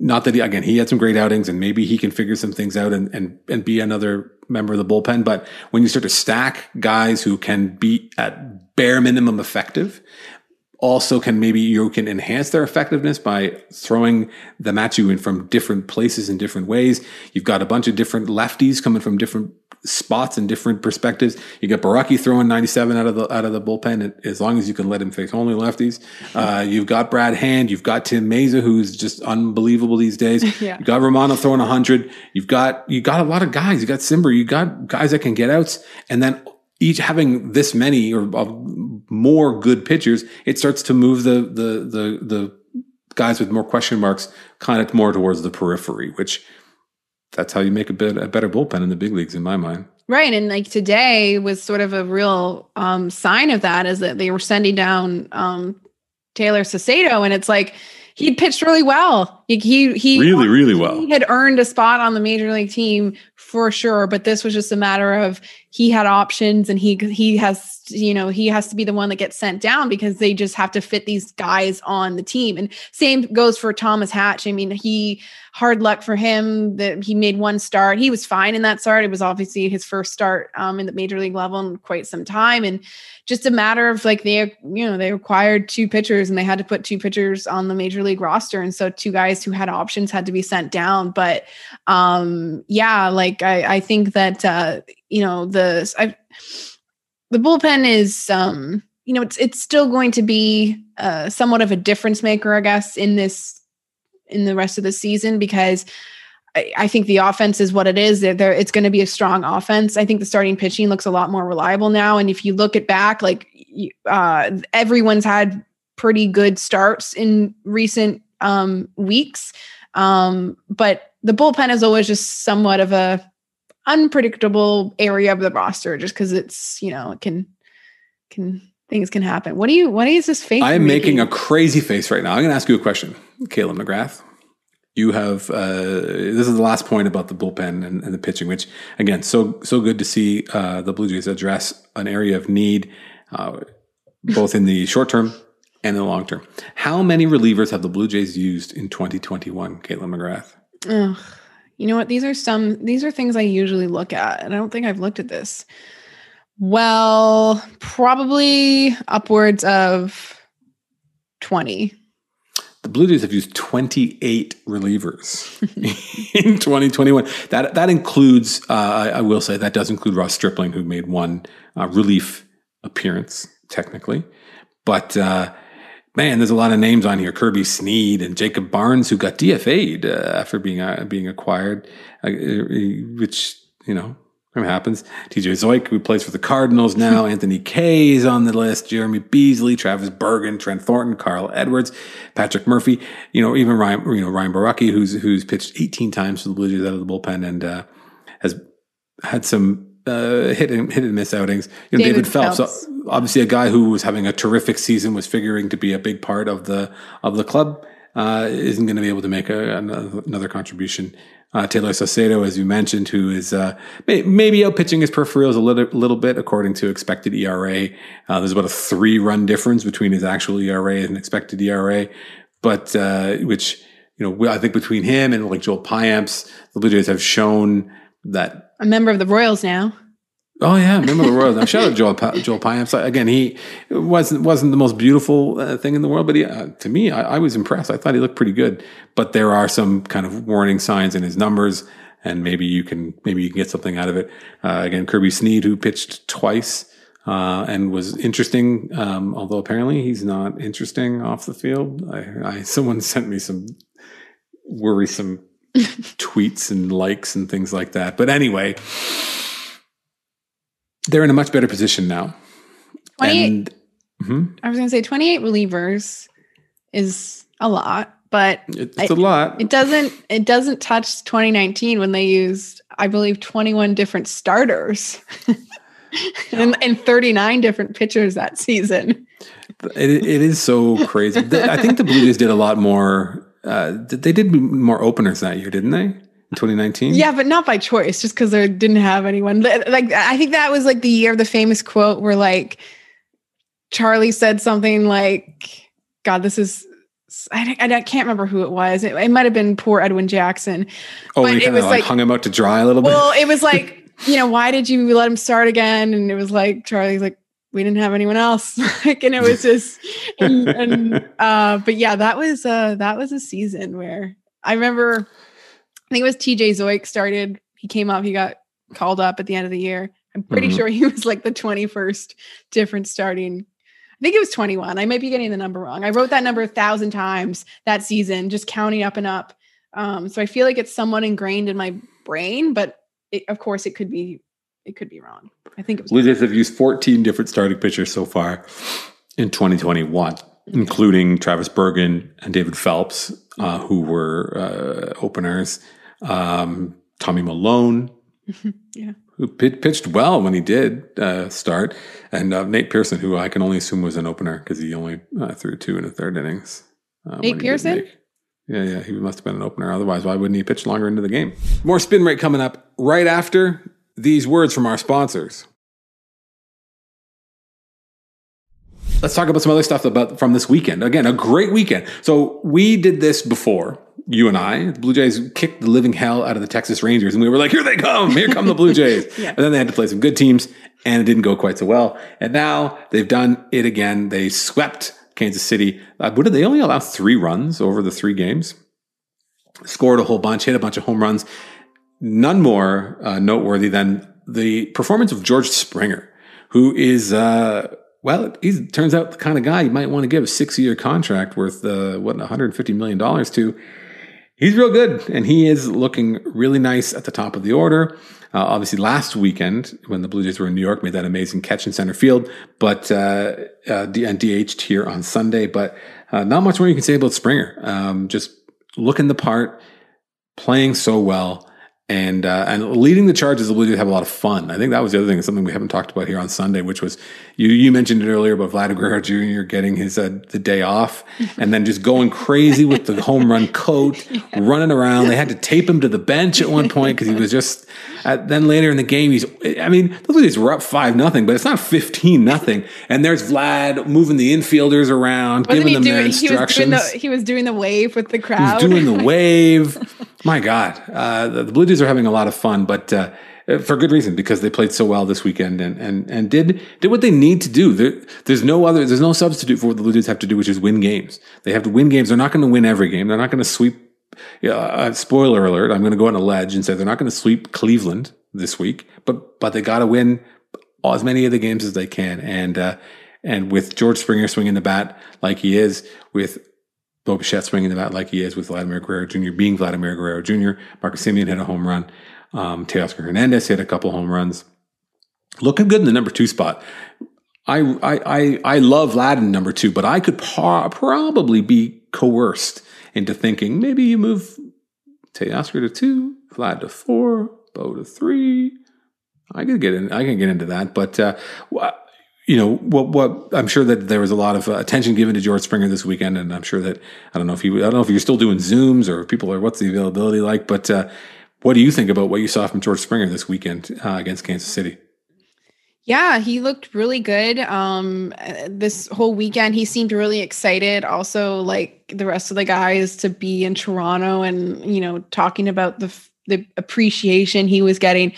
S1: Not that he, again, he had some great outings and maybe he can figure some things out and, and, and be another member of the bullpen. But when you start to stack guys who can be at bare minimum effective, also can maybe you can enhance their effectiveness by throwing them at you in from different places in different ways. You've got a bunch of different lefties coming from different spots and different perspectives. You got Borucki throwing 97 out of the out of the bullpen as long as you can let him face only lefties. Uh, you've got Brad Hand, you've got Tim Mayza who's just unbelievable these days. yeah. You've got Romano throwing 100. You've got you got a lot of guys. You got Cimber, you got guys that can get outs and then each having this many or uh, more good pitchers, it starts to move the the the the guys with more question marks kind of more towards the periphery, which that's how you make a, bit, a better bullpen in the big leagues, in my mind.
S2: Right, and like today was sort of a real um, sign of that, is that they were sending down um, Taylor Saucedo, and it's like he pitched really well. He he, he
S1: really really well.
S2: He had earned a spot on the major league team for sure, but this was just a matter of he had options and he he has you know he has to be the one that gets sent down because they just have to fit these guys on the team. And same goes for Thomas Hatch. I mean he hard luck for him that he made one start. He was fine in that start. It was obviously his first start um, in the major league level in quite some time. And just a matter of like they you know they required two pitchers and they had to put two pitchers on the major league roster. And so two guys who had options had to be sent down. But um yeah like I I think that uh you know the I, the bullpen is um you know it's it's still going to be uh, somewhat of a difference maker I guess in this in the rest of the season because I, think the offense is what it is. It's going to be a strong offense. I think the starting pitching looks a lot more reliable now. And if you look at back, like uh, everyone's had pretty good starts in recent um, weeks, um, but the bullpen is always just somewhat of a unpredictable area of the roster just because it's you know it can can things can happen. What do you what is this face
S1: i am making? making a crazy face right now. I'm going to ask you a question caleb mcgrath. You have uh, this is the last point about the bullpen and, and, the pitching which again so so good to see uh, the blue jays address an area of need uh, both in the short term and in the long term. How many relievers have the blue jays used in 2021 Kaitlyn McGrath?
S2: Ugh. You know what? These are some, these are things I usually look at, and I don't think I've looked at this. Well, probably upwards of 20.
S1: The Blue Jays have used 28 relievers in 2021. That that includes, uh, I, will say, that does include Ross Stripling, who made one uh, relief appearance technically, but uh, man, there's a lot of names on here: Kirby Snead and Jacob Barnes, who got DFA'd uh, after being uh, being acquired, uh, which you know happens. TJ Zeuch, who plays for the Cardinals now. Anthony Kay is on the list. Jeremy Beasley, Travis Bergen, Trent Thornton, Carl Edwards, Patrick Murphy. You know, even Ryan, you know, Ryan Borucki, who's who's pitched 18 times for the Blue Jays out of the bullpen and uh, has had some uh, hit and hit and miss outings. You know, David, David Phelps, Phelps, obviously a guy who was having a terrific season, was figuring to be a big part of the of the club. Uh, isn't going to be able to make a, another contribution. Uh, Taylor Saucedo, as you mentioned, who is uh, may, maybe out pitching his peripherals a little, little bit according to expected ERA. Uh, there's about a three run difference between his actual ERA and expected ERA, but uh, which you know I think between him and like Joel Payamps, the Blue Jays have shown that
S2: a member of the Royals now.
S1: Oh yeah, member of the Royals. Now, shout out Joel pa- Joel Payamps. Again, he wasn't wasn't the most beautiful uh, thing in the world, but he, uh, to me, I, I, was impressed. I thought he looked pretty good. But there are some kind of warning signs in his numbers, and maybe you can maybe you can get something out of it. Uh, again, Kirby Snead, who pitched twice uh, and was interesting, um, although apparently he's not interesting off the field. I, I someone sent me some worrisome tweets and likes and things like that. But anyway, they're in a much better position now.
S2: 28, and, mm-hmm. I was going to say 28 relievers is a lot, but
S1: it's I, a lot.
S2: It doesn't it doesn't touch 2019 when they used I believe 21 different starters. and, and 39 different pitchers that season.
S1: It, it is so crazy. I think the Blue Jays did a lot more uh, they did more openers that year, didn't they? In 2019?
S2: Yeah, but not by choice, just because they didn't have anyone. Like, I think that was like the year of the famous quote where like Charlie said something like, God, this is I, I, can't remember who it was. It, it might have been poor Edwin Jackson.
S1: Oh, but it was like, like, hung him out to dry a little bit.
S2: Well, it was like, you know, why did you let him start again? And it was like Charlie's like, we didn't have anyone else. Like and it was just and, and uh but yeah that was uh that was a season where i remember i think it was tj zeuch started he came up he got called up at the end of the year. I'm pretty mm-hmm. sure he was like the 21st different starting i think it was 21 i might be getting the number wrong. I wrote that number a thousand times that season just counting up and up. Um so i feel like it's somewhat ingrained in my brain but it, of course it could be it could be wrong. I think it was.
S1: Have used 14 different starting pitchers so far in 2021, including Travis Bergen and David Phelps, uh, who were uh, openers. Um, Tommy Milone, yeah. who pitched well when he did uh, start, and uh, Nate Pearson, who I can only assume was an opener because he only uh, threw two in the third innings.
S2: Uh, Nate Pearson.
S1: Yeah, yeah, he must have been an opener. Otherwise, why wouldn't he pitch longer into the game? More spin rate coming up right after these words from our sponsors. Let's talk about some other stuff about from this weekend. Again, a great weekend. So we did this before. You and I, the Blue Jays kicked the living hell out of the Texas Rangers, and we were like, "Here they come! Here come the Blue Jays!" yeah. And then they had to play some good teams, and it didn't go quite so well. And now they've done it again. They swept Kansas City. Uh, what did they only allow three runs over the three games? Scored a whole bunch, hit a bunch of home runs. None more uh, noteworthy than the performance of George Springer, who is. Uh, well, he turns out the kind of guy you might want to give a six year contract worth, uh, what, $150 million to. He's real good, and he is looking really nice at the top of the order. Uh, obviously, last weekend when the Blue Jays were in New York, made that amazing catch in center field, but uh, uh, and DH'd here on Sunday. But uh, not much more you can say about Springer. Um, just looking the part, playing so well and uh, and leading the charges, the Blue Jays have a lot of fun. I think that was the other thing, something we haven't talked about here on Sunday, which was you you mentioned it earlier about Vladimir Jr. getting his uh, the day off and then just going crazy with the home run coat, yeah. running around. They had to tape him to the bench at one point because he was just. Uh, then later in the game, he's. I mean, the Blue Jays were up five nothing, but it's not fifteen nothing. And there's Vlad moving the infielders around, Wasn't giving them doing, their instructions.
S2: He was, the, he was, doing the, wave with the crowd.
S1: He was doing the wave. My God, uh, the, the, Blue Jays are having a lot of fun, but uh, for good reason because they played so well this weekend and and and did did what they need to do. There, there's no other, there's no substitute for what the Blue Jays have to do, which is win games. They have to win games. They're not going to win every game. They're not going to sweep. Yeah, uh, spoiler alert! I'm going to go on a ledge and say they're not going to sweep Cleveland this week, but but they got to win as many of the games as they can. And uh, and with George Springer swinging the bat like he is, with Bo Bichette swinging the bat like he is with Vladimir Guerrero Jr. being Vladimir Guerrero Jr. Marcus Semien hit a home run. Um, Teoscar Hernandez hit a couple home runs. Looking good in the number two spot. I I I, I love Vlad in number two, but I could par- probably be coerced into thinking maybe you move Teoscar to two, Vlad to four, Bo to three. I could get in. I can get into that, but uh, you know what what I'm sure that there was a lot of uh, attention given to George Springer this weekend, and I'm sure that I don't know if you I don't know if you're still doing Zooms or people are what's the availability like, but uh, what do you think about what you saw from George Springer this weekend uh, against Kansas City?
S2: Yeah, he looked really good. Um, this whole weekend, he seemed really excited. Also, like the rest of the guys, to be in Toronto and you know talking about the the appreciation he was getting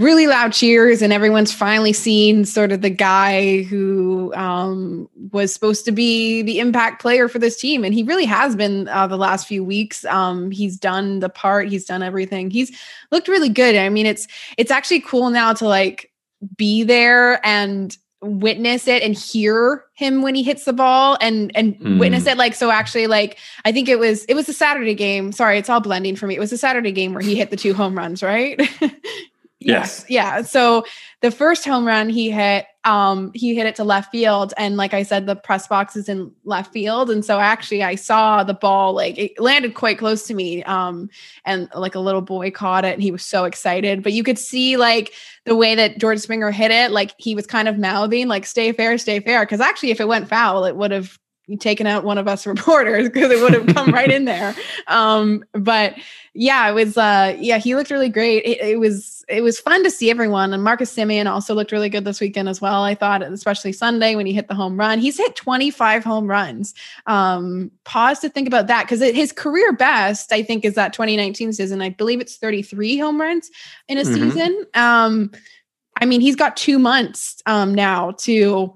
S2: really loud cheers and everyone's finally seen sort of the guy who um, was supposed to be the impact player for this team and he really has been uh, the last few weeks um, he's done the part he's done everything he's looked really good i mean it's it's actually cool now to like be there and witness it and hear him when he hits the ball and and mm. witness it. Like so actually like i think it was it was a saturday game. Sorry it's all blending for me. It was a saturday game where he hit the two home runs right
S1: Yes.
S2: Yeah. So the first home run he hit, um, he hit it to left field. And like I said, the press box is in left field. And so actually I saw the ball, like it landed quite close to me. Um, and like a little boy caught it and he was so excited. But you could see like the way that George Springer hit it, like he was kind of mouthing, like, stay fair, stay fair. Cause actually if it went foul, it would have taken out one of us reporters because it would have come right in there. Um, but yeah, it was uh yeah, he looked really great. It, it, was it was fun to see everyone. And Marcus Semien also looked really good this weekend as well. I thought, especially Sunday when he hit the home run. He's hit 25 home runs. Um, pause to think about that because his career best, I think, is that 2019 season. I believe it's 33 home runs in a mm-hmm. season. Um, I mean, he's got two months um now to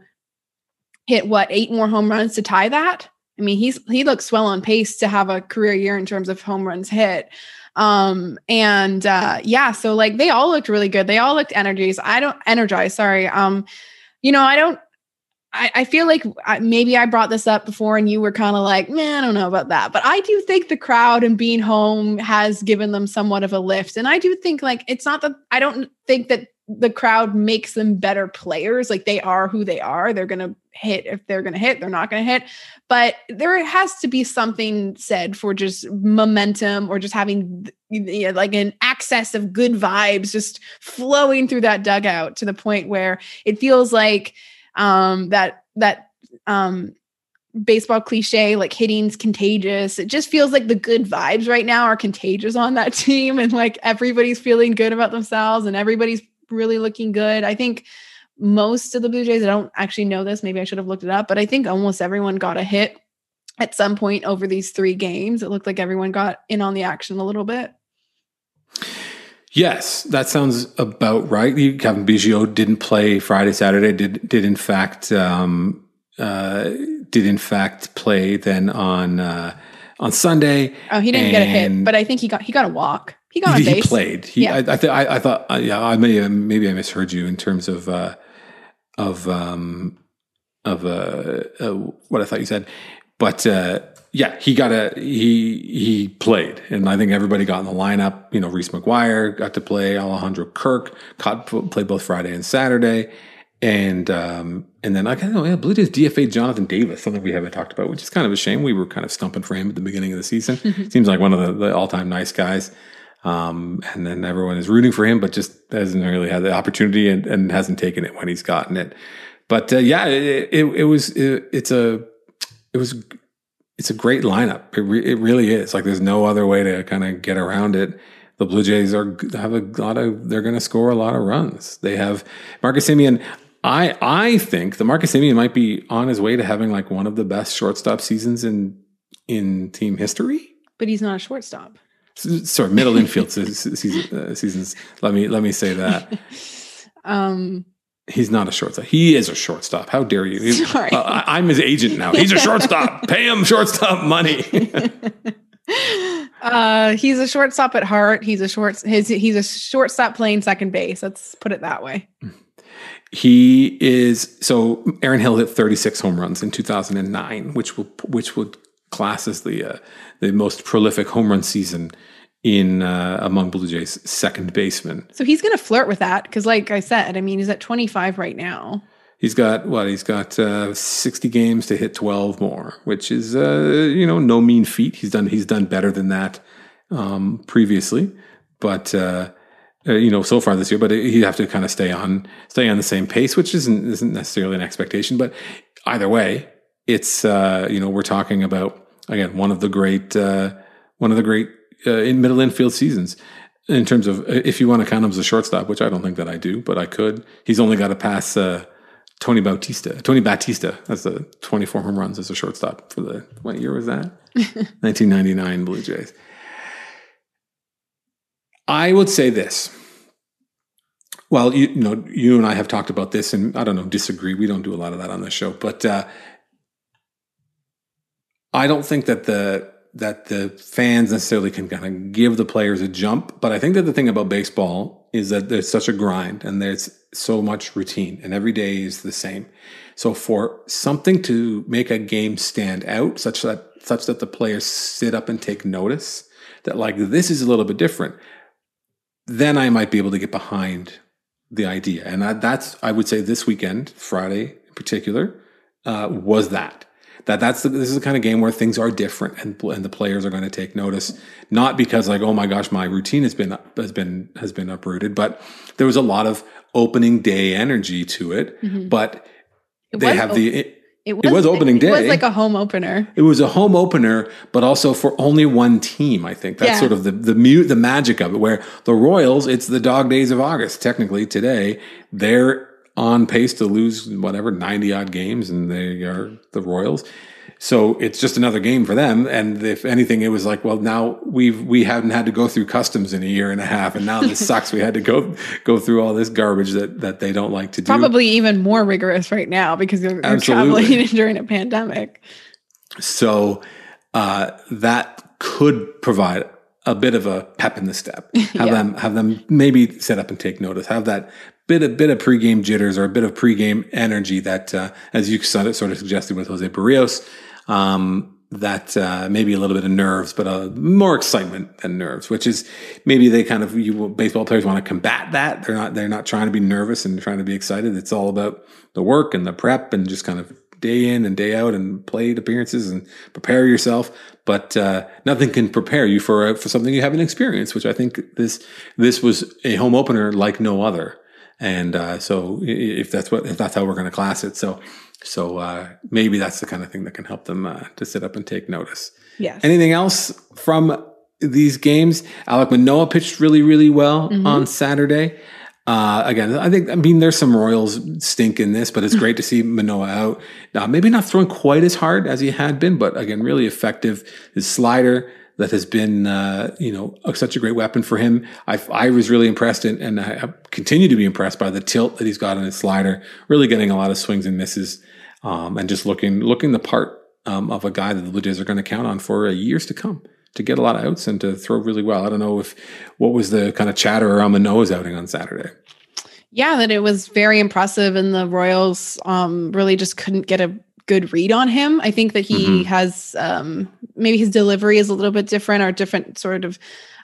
S2: hit what eight more home runs to tie that. I mean, he's he looks well on pace to have a career year in terms of home runs hit. Um, and uh, yeah, so like they all looked really good. They all looked energized. I don't energized. Sorry. Um, you know, I don't. I, I feel like I, maybe I brought this up before, and you were kind of like, "Man, I don't know about that." But I do think the crowd and being home has given them somewhat of a lift, and I do think like it's not that I don't think that the crowd makes them better players. Like they are who they are. They're going to hit if they're going to hit, they're not going to hit. But there has to be something said for just momentum or just having you know, like an access of good vibes just flowing through that dugout to the point where it feels like um, that, that, um, baseball cliche like hitting's contagious it just feels like the good vibes right now are contagious on that team and like everybody's feeling good about themselves and everybody's really looking good. I think most of the Blue Jays, I don't actually know this, maybe I should have looked it up, but I think almost everyone got a hit at some point over these three games. It looked like everyone got in on the action a little bit.
S1: Yes, that sounds about right. Cavan Biggio didn't play Friday, Saturday. Did did in fact um, uh, did in fact play then on uh, on Sunday.
S2: Oh, he didn't get a hit, but I think he got he got a walk. He got
S1: he,
S2: a base.
S1: He played. He, yeah. I, I, th- I, I thought. Uh, yeah, I may maybe I misheard you in terms of uh, of um, of uh, uh, what I thought you said, but uh, yeah, he got a he he played, and I think everybody got in the lineup. You know, Reese McGuire got to play. Alejandro Kirk caught played both Friday and Saturday, and um, and then I kind of know, yeah, Blue Jays DFA Jonathan Davis, something we haven't talked about, which is kind of a shame. We were kind of stumping for him at the beginning of the season. Seems like one of the, the all time nice guys. Um, and then everyone is rooting for him, but just hasn't really had the opportunity and, and hasn't taken it when he's gotten it. But uh, yeah, it, it, it was it, it's a it was it's a great lineup. It, re- it really is. Like there's no other way to kind of get around it. The Blue Jays are have a lot of they're going to score a lot of runs. They have Marcus Semien. I I think the Marcus Semien might be on his way to having like one of the best shortstop seasons in in team history.
S2: But he's not a shortstop.
S1: Sorry, middle infield season, uh, seasons. Let me let me say that.
S2: um,
S1: He's not a shortstop. He is a shortstop. How dare you?
S2: Sorry. Uh,
S1: I, am his agent now. He's a shortstop. Pay him shortstop money.
S2: uh, he's a shortstop at heart. He's a short. His, he's a shortstop playing second base. Let's put it that way.
S1: He is so. Aaron Hill hit 36 home runs in 2009, which will which would class as the uh, the most prolific home run season in uh, among Blue Jays second baseman.
S2: So he's going to flirt with that because, like I said, I mean, he's at 25 right now.
S1: He's got what? He's got uh, 60 games to hit 12 more, which is uh, you know no mean feat. He's done he's done better than that um, previously, but uh, uh you know so far this year. But he'd have to kind of stay on stay on the same pace, which isn't isn't necessarily an expectation. But either way, it's uh, you know we're talking about again one of the great uh, one of the great uh, in middle infield seasons in terms of if you want to count him as a shortstop, which I don't think that I do, but I could. He's only got to pass uh, Tony Bautista. Tony Batista. That's the 24 home runs as a shortstop for the what year was that? 1999 Blue Jays. I would say this. Well, you, you, know, you and I have talked about this, and I don't know, disagree. We don't do a lot of that on the show, but uh, I don't think that the that the fans necessarily can kind of give the players a jump. But I think that the thing about baseball is that there's such a grind and there's so much routine and every day is the same. So for something to make a game stand out such that such that the players sit up and take notice that like this is a little bit different, then I might be able to get behind the idea. And that's I would say this weekend, Friday in particular, uh, was that that that's the, this is the kind of game where things are different and and the players are going to take notice not because like oh my gosh my routine has been has been has been uprooted but there was a lot of opening day energy to it mm-hmm. but it they have the it, it, was, it was, opening day. It
S2: was like a home opener.
S1: It was a home opener, but also for only one team. I think that's yeah. sort of the the mute the magic of it. Where the Royals, it's the dog days of August. Technically, today they're on pace to lose whatever 90 odd games and they are the Royals. So it's just another game for them. And if anything, it was like, well, now we've, we haven't had to go through customs in a year and a half. And now this sucks. We had to go, go through all this garbage that, that they don't like to do.
S2: Probably even more rigorous right now because they're, they're traveling during a pandemic.
S1: So, uh, that could provide a bit of a pep in the step. Have yeah. them have them maybe set up and take notice. Have that bit a bit of pregame jitters or a bit of pregame energy that, uh, as you sort of, suggested with Jose Berrios, um, that uh, maybe a little bit of nerves, but uh, more excitement than nerves, which is maybe they kind of you baseball players want to combat that. They're not they're not trying to be nervous and trying to be excited. It's all about the work and the prep and just kind of day in and day out and plate appearances and prepare yourself. But uh, nothing can prepare you for for something you haven't experienced, which I think this this was a home opener like no other. And uh, so if that's what if that's how we're going to class it, so so uh, maybe that's the kind of thing that can help them uh, to sit up and take notice.
S2: Yes.
S1: Anything else from these games? Alek Manoah pitched really really well mm-hmm. on Saturday. Uh, again, I think I mean there's some Royals stink in this, but it's great to see Manoah out. Uh, maybe not throwing quite as hard as he had been, but again, really effective. His slider that has been uh, you know such a great weapon for him. I, I was really impressed and, and I continue to be impressed by the tilt that he's got on his slider. Really getting a lot of swings and misses, um, and just looking looking the part um, of a guy that the Blue Jays are going to count on for years to come to get a lot of outs and to throw really well. I don't know if what was the kind of chatter around Manoah's outing on Saturday.
S2: Yeah, that it was very impressive, and the Royals um, really just couldn't get a good read on him. I think that he mm-hmm. has um, maybe his delivery is a little bit different or different sort of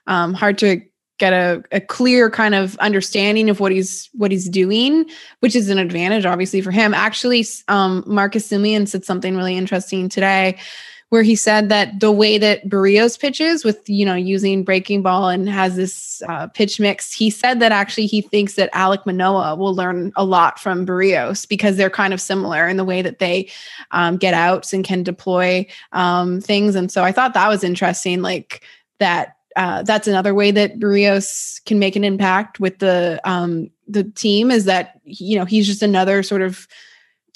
S2: um, hard to get a, a clear kind of understanding of what he's what he's doing, which is an advantage obviously for him. Actually, um, Marcus Semien said something really interesting today where he said that the way that Berrios pitches with, you know, using breaking ball and has this uh, pitch mix, he said that actually he thinks that Alek Manoah will learn a lot from Berrios because they're kind of similar in the way that they um, get outs and can deploy um, things. And so I thought that was interesting, like that. Uh, that's another way that Berrios can make an impact with the um, the team is that you know he's just another sort of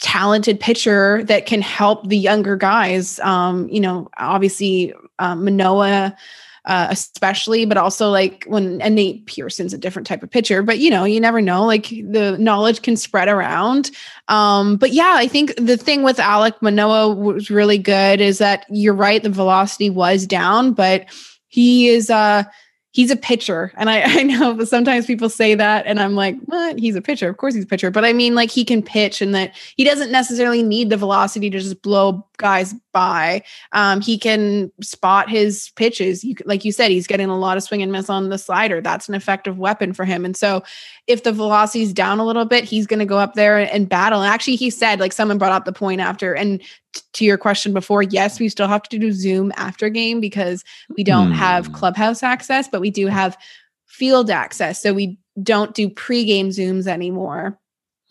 S2: talented pitcher that can help the younger guys. Um, you know, obviously um, Manoah, uh, especially, but also like when and Nate Pearson's a different type of pitcher. But you know, you never know. Like the knowledge can spread around. Um, but yeah, I think the thing with Alek Manoah was really good is that you're right, the velocity was down, but he is uh he's a pitcher. And I, I know sometimes people say that and I'm like, what? He's a pitcher. Of course he's a pitcher. But I mean, like he can pitch and that he doesn't necessarily need the velocity to just blow guys by. Um, he can spot his pitches. You, like you said, he's getting a lot of swing and miss on the slider. That's an effective weapon for him. And so if the velocity is down a little bit, he's going to go up there and battle. And actually, he said, like someone brought up the point after, and t- to your question before, yes, we still have to do Zoom after game because we don't have hmm. clubhouse access, but we do have field access. So we don't do pregame Zooms anymore.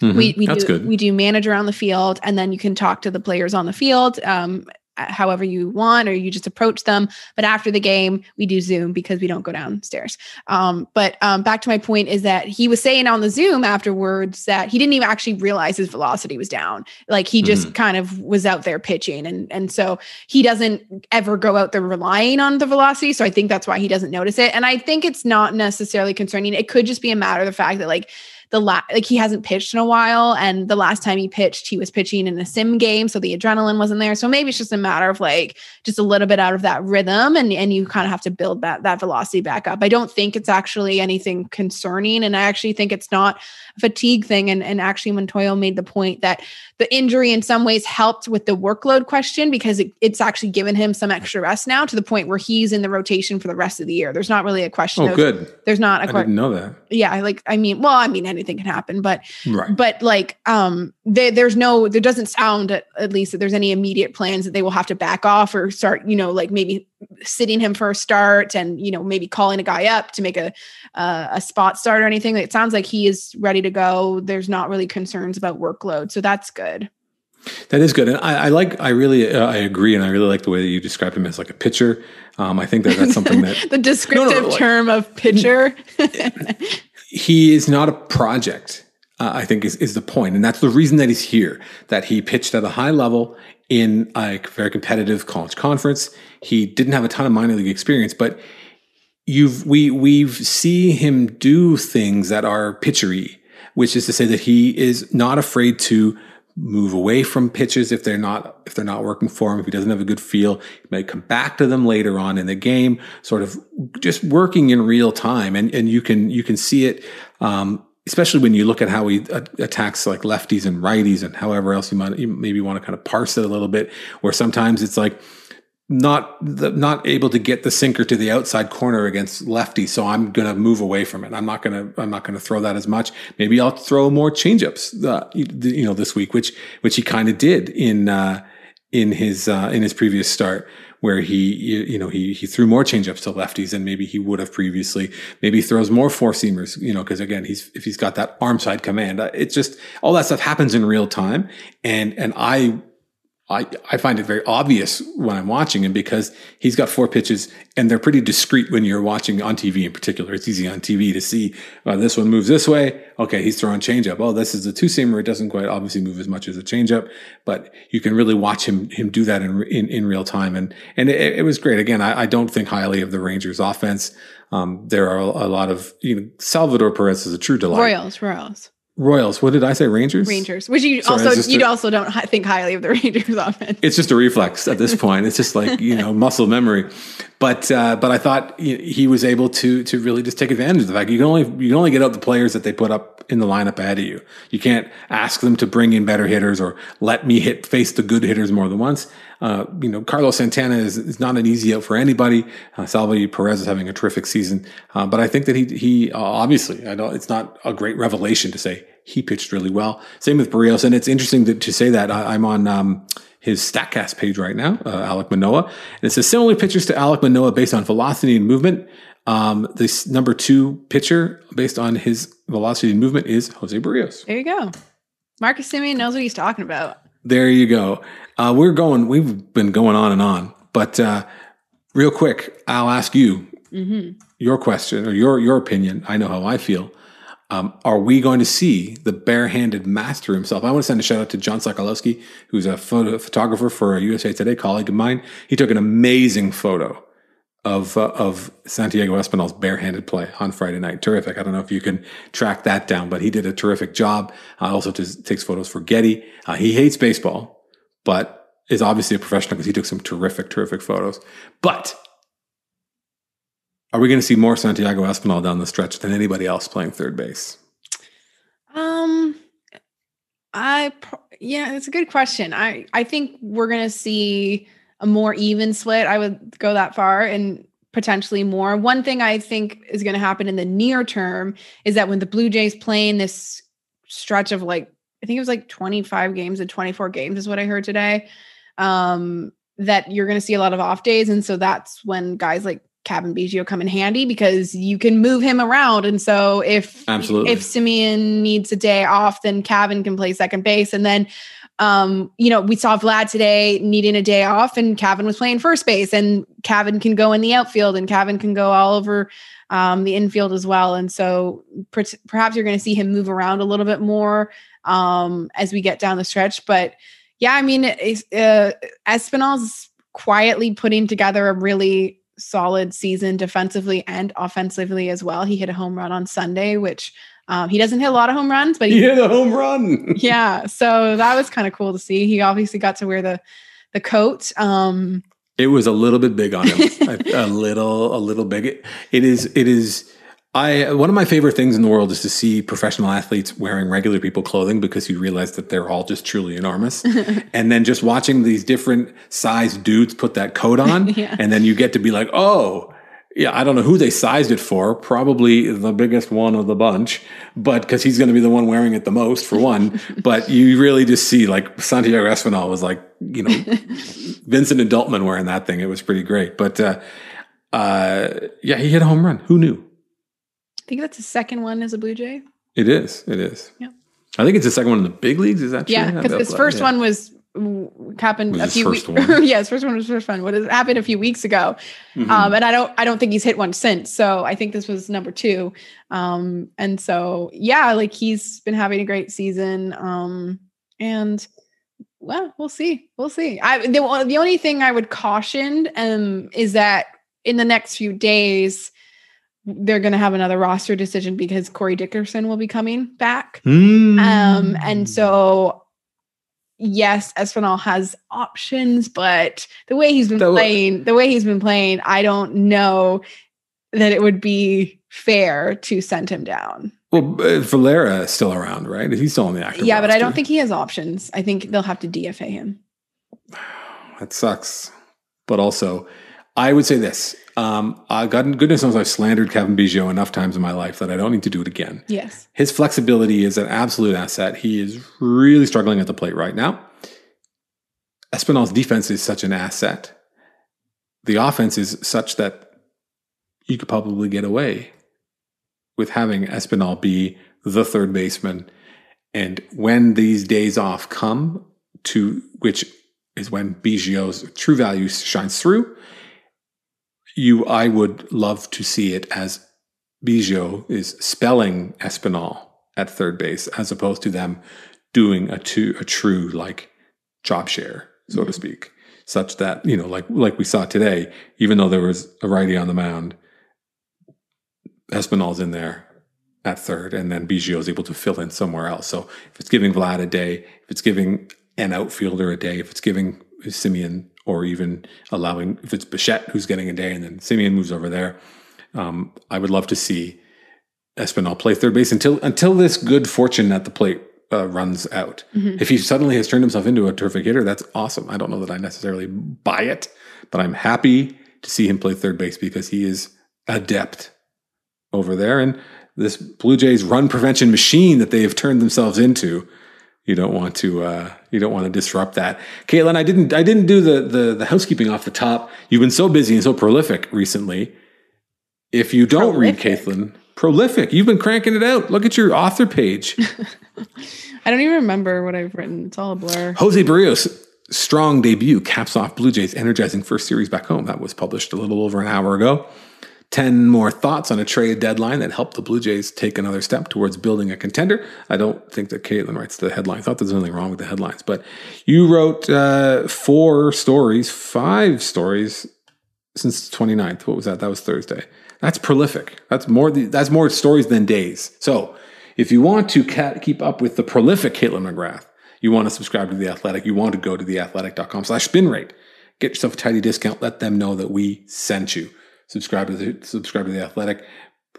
S2: Mm-hmm. We we That's do good. we do manage around the field, and then you can talk to the players on the field. Um, however you want or you just approach them. But after the game we do zoom because we don't go downstairs. Um, but um, back to my point is that he was saying on the zoom afterwards that he didn't even actually realize his velocity was down. Like he just mm-hmm. kind of was out there pitching and and so he doesn't ever go out there relying on the velocity. So i think that's why he doesn't notice it. And i think it's not necessarily concerning. It could just be a matter of the fact that like the la- like he hasn't pitched in a while and the last time he pitched he was pitching in a sim game so the adrenaline wasn't there. So maybe it's just a matter of like just a little bit out of that rhythm and and you kind of have to build that that velocity back up. I don't think it's actually anything concerning and i actually think it's not fatigue thing. And and actually Montoyo made the point that the injury in some ways helped with the workload question because it, it's actually given him some extra rest now to the point where he's in the rotation for the rest of the year. There's not really a question
S1: oh
S2: of,
S1: good.
S2: there's not a
S1: I didn't know that.
S2: Yeah like i mean well i mean anything can happen but right. but like um there, there's no there doesn't sound at, at least that there's any immediate plans that they will have to back off or start you know like maybe sitting him for a start and you know maybe calling a guy up to make a uh, a spot start or anything it sounds like he is ready to go there's not really concerns about workload so that's good
S1: that is good, and I, I like. I really, uh, I agree, and I really like the way that you described him as like a pitcher. Um, I think that that's something that
S2: the descriptive no, no, like, term of pitcher.
S1: he is not a project. Uh, I think is is the point, and that's the reason that he's here. That he pitched at a high level in a very competitive college conference. He didn't have a ton of minor league experience, but you've we we've see him do things that are pitchery, which is to say that he is not afraid to move away from pitches if they're not if they're not working for him if he doesn't have a good feel he might come back to them later on in the game sort of just working in real time and and you can you can see it um, especially when you look at how he attacks like lefties and righties and however else you might you maybe want to kind of parse it a little bit where sometimes it's like not the, not able to get the sinker to the outside corner against lefty, so I'm going to move away from it. I'm not going to I'm not going to throw that as much. Maybe I'll throw more changeups, uh, you know, this week, which which he kind of did in uh, in his uh, in his previous start, where he you know he he threw more changeups to lefties than maybe he would have previously. Maybe throws more four seamers, you know, because again, he's if he's got that arm side command, uh, it's just all that stuff happens in real time, and and I I, I find it very obvious when I'm watching him because he's got four pitches and they're pretty discrete when you're watching on TV in particular. It's easy on TV to see uh, this one moves this way. Okay, he's throwing changeup. Oh, this is a two seamer. It doesn't quite obviously move as much as a changeup, but you can really watch him him do that in in, in real time. And and it, it was great. Again, I, I, don't think highly of the Rangers offense. Um, there are a, a, lot of you know Salvador Perez is a true delight.
S2: Royals, Royals.
S1: Royals. What did I say? Rangers.
S2: Rangers. Which you Sorry, also you also don't think highly of the Rangers offense.
S1: It's just a reflex at this point. It's just like you know muscle memory. But uh, but I thought he was able to to really just take advantage of the fact you can only you can only get out the players that they put up in the lineup ahead of you. You can't ask them to bring in better hitters or let me hit face the good hitters more than once. Uh, you know, Carlos Santana is, is not an easy out for anybody. Uh, Salvador Perez is having a terrific season, uh, but I think that he he uh, obviously. It's not a great revelation to say he pitched really well. Same with Berrios, and it's interesting to, to say that I, am on. Um, his Statcast page right now, uh, Alek Manoah. And it says similar pitchers to Alek Manoah based on velocity and movement. Um, this number two pitcher based on his velocity and movement is Jose Berrios.
S2: There you go. Marcus Semien knows what he's talking about.
S1: There you go. Uh, we're going, we've been going on and on, but uh, real quick, I'll ask you mm-hmm. your question or your, your opinion. I know how I feel. Um, are we going to see the barehanded master himself? I want to send a shout out to John Sokolowski, who's a photo, photographer for a USA Today colleague of mine. He took an amazing photo of uh, of Santiago Espinal's barehanded play on Friday night. Terrific. I don't know if you can track that down, but he did a terrific job. Uh, also t- takes photos for Getty. Uh, he hates baseball, but is obviously a professional because he took some terrific, terrific photos. But are we going to see more Santiago Espinal down the stretch than anybody else playing third base?
S2: Um, I yeah, it's a good question. I I think we're going to see a more even split. I would go that far and potentially more. One thing I think is going to happen in the near term is that when the Blue Jays play in this stretch of like I think it was like 25 games and 24 games is what I heard today. Um, that you're going to see a lot of off days, and so that's when guys like Cavan Biggio come in handy because you can move him around. And so if
S1: Absolutely.
S2: if Semien needs a day off, then Cavan can play second base. And then um, you know, we saw Vlad today needing a day off, and Cavan was playing first base, and Cavan can go in the outfield, and Cavan can go all over um, the infield as well. And so per- perhaps you're going to see him move around a little bit more um, as we get down the stretch. But yeah, I mean, uh, Espinal's quietly putting together a really solid season defensively and offensively as well. He hit a home run on Sunday, which um, he doesn't hit a lot of home runs, but
S1: he, he hit a home run.
S2: yeah, so that was kind of cool to see. He obviously got to wear the the coat. Um,
S1: it was a little bit big on him, a, a, little, a little big. It, it is, it is I one of my favorite things in the world is to see professional athletes wearing regular people clothing because you realize that they're all just truly enormous. and then just watching these different sized dudes put that coat on yeah. and then you get to be like, "Oh, yeah, I don't know who they sized it for. Probably the biggest one of the bunch, but because he's going to be the one wearing it the most for one. but you really just see like Santiago Espinal was like, you know, Vincent Adultman wearing that thing. It was pretty great. But uh, uh, yeah, he hit a home run. Who knew?
S2: I think that's the second one as a Blue Jay.
S1: It is. It is.
S2: Yeah.
S1: I think it's the second one in the big leagues. Is that true?
S2: Yeah, because his first yeah. one was happened a few weeks. yes, first one was first one. What has happened a few weeks ago, mm-hmm. um, and I don't, I don't think he's hit one since. So I think this was number two, um, and so yeah, like he's been having a great season, um, and well, we'll see, we'll see. I the, the only thing I would caution um, is that in the next few days they're going to have another roster decision because Corey Dickerson will be coming back. Mm. Um, and so, yes, Espinal has options, but the way he's been that playing, the way he's been playing, I don't know that it would be fair to send him down.
S1: Well, uh, Valera is still around, right? He's still on the active.
S2: Yeah,
S1: roster.
S2: but I don't think he has options. I think they'll have to DFA him.
S1: That sucks. But also, I would say this um, uh, God, goodness knows I've slandered Cavan Biggio enough times in my life that I don't need to do it again.
S2: Yes.
S1: His flexibility is an absolute asset. He is really struggling at the plate right now. Espinal's defense is such an asset. The offense is such that you could probably get away with having Espinal be the third baseman. And when these days off come, to which is when Biggio's true value shines through. You, I would love to see it as Biggio is spelling Espinal at third base, as opposed to them doing a, two, a true like job share, so mm-hmm. to speak, such that you know, like like we saw today, even though there was a righty on the mound, Espinal's in there at third, and then Biggio is able to fill in somewhere else. So if it's giving Vlad a day, if it's giving an outfielder a day, if it's giving Semien or even allowing if it's Bichette who's getting a day and then Semien moves over there, um, I would love to see Espinal play third base until until this good fortune at the plate uh, runs out. Mm-hmm. If he suddenly has turned himself into a terrific hitter, that's awesome. I don't know that I necessarily buy it, but I'm happy to see him play third base because he is adept over there. And this Blue Jays run prevention machine that they have turned themselves into, you don't want to uh, you don't want to disrupt that. Kaitlyn, I didn't I didn't do the, the the housekeeping off the top. You've been so busy and so prolific recently. If you don't prolific. read Kaitlyn, prolific. You've been cranking it out. Look at your author page.
S2: I don't even remember what I've written. It's all a blur.
S1: Jose Berrios strong debut caps off Blue Jays energizing first series back home. That was published a little over an hour ago. 10 more thoughts on a trade deadline that helped the Blue Jays take another step towards building a contender. I don't think that Kaitlyn writes the headline. I thought there's nothing wrong with the headlines, but you wrote uh, four stories, five stories since the 29th. What was that? That was Thursday. That's prolific. That's more. That's more stories than days. So, if you want to keep up with the prolific Kaitlyn McGrath, you want to subscribe to the Athletic. You want to go to theathletic.com/slash spin rate. Get yourself a tidy discount. Let them know that we sent you. Subscribe to the subscribe to the Athletic.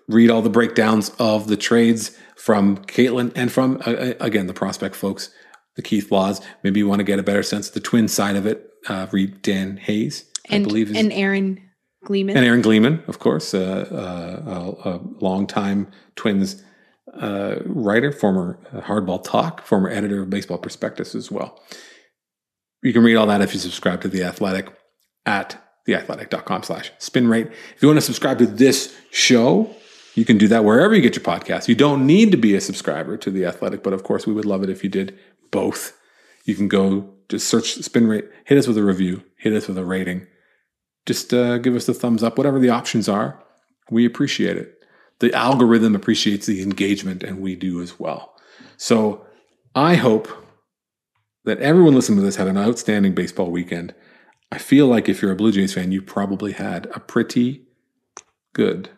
S1: Read all the breakdowns of the trades from Kaitlyn and from uh, again the prospect folks, the Keith Laws. Maybe you want to get a better sense of the twin side of it. Uh, read Dan Hayes,
S2: and,
S1: I believe,
S2: and Aaron Gleeman.
S1: And Aaron Gleeman, of course, uh, uh, a longtime Twins uh, writer, former uh, Hardball Talk, former editor of Baseball Prospectus as well. You can read all that if you subscribe to The Athletic at theathletic.com slash spin rate. If you want to subscribe to this show, you can do that wherever you get your podcast. You don't need to be a subscriber to The Athletic, but of course, we would love it if you did both. You can go just search spin rate, hit us with a review, hit us with a rating just uh, give us the thumbs up, whatever the options are. We appreciate it. The algorithm appreciates the engagement, and we do as well. So I hope that everyone listening to this had an outstanding baseball weekend. I feel like if you're a Blue Jays fan, you probably had a pretty good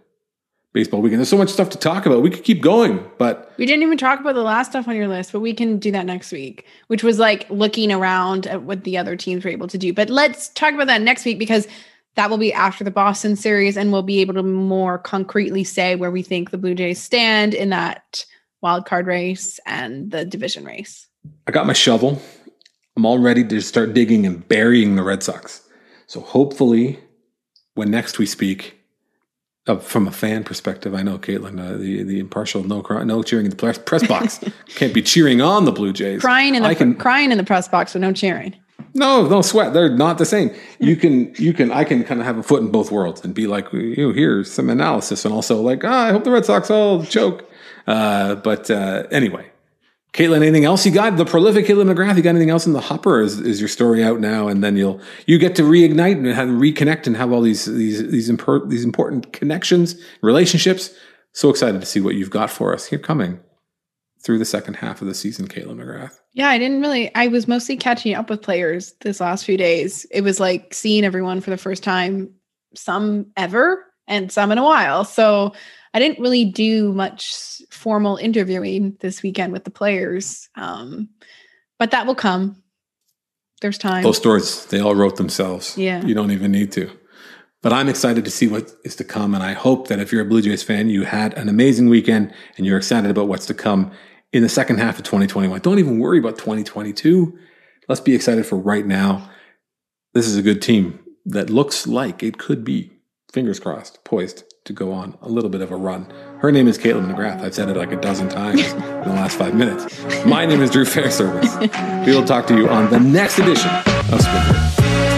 S1: baseball weekend. There's so much stuff to talk about. We could keep going, but
S2: we didn't even talk about the last stuff on your list, but we can do that next week, which was like looking around at what the other teams were able to do. But let's talk about that next week because that will be after the Boston series, and we'll be able to more concretely say where we think the Blue Jays stand in that wild card race and the division race.
S1: I got my shovel. I'm all ready to start digging and burying the Red Sox. So hopefully, when next we speak, uh, from a fan perspective, I know Kaitlyn, uh, the the impartial, no no cheering in the press, press box, can't be cheering on the Blue Jays.
S2: Crying in the can, crying in the press box, but no cheering.
S1: No, no sweat. They're not the same. You can, you can, I can kind of have a foot in both worlds and be like, you here's some analysis, and also like, ah, I hope the Red Sox all choke. Uh, but uh, anyway, Kaitlyn, anything else you got? The prolific Kaitlyn McGrath. You got anything else in the hopper? Is, is your story out now? And then you'll you get to reignite and have, reconnect and have all these these these, impor- these important connections, relationships. So excited to see what you've got for us here coming through the second half of the season, Kaitlyn McGrath.
S2: Yeah, I didn't really. I was mostly catching up with players this last few days. It was like seeing everyone for the first time, some ever and some in a while. So I didn't really do much formal interviewing this weekend with the players, um, but that will come. There's time.
S1: Those stories, they all wrote themselves.
S2: Yeah.
S1: You don't even need to. But I'm excited to see what is to come. And I hope that if you're a Blue Jays fan, you had an amazing weekend and you're excited about what's to come in the second half of 2021. Don't even worry about 2022. Let's be excited for right now. This is a good team that looks like it could be, fingers crossed, poised to go on a little bit of a run. Her name is Kaitlyn McGrath. I've said it like a dozen times in the last five minutes. My name is Drew Fairservice. we will talk to you on the next edition of Spin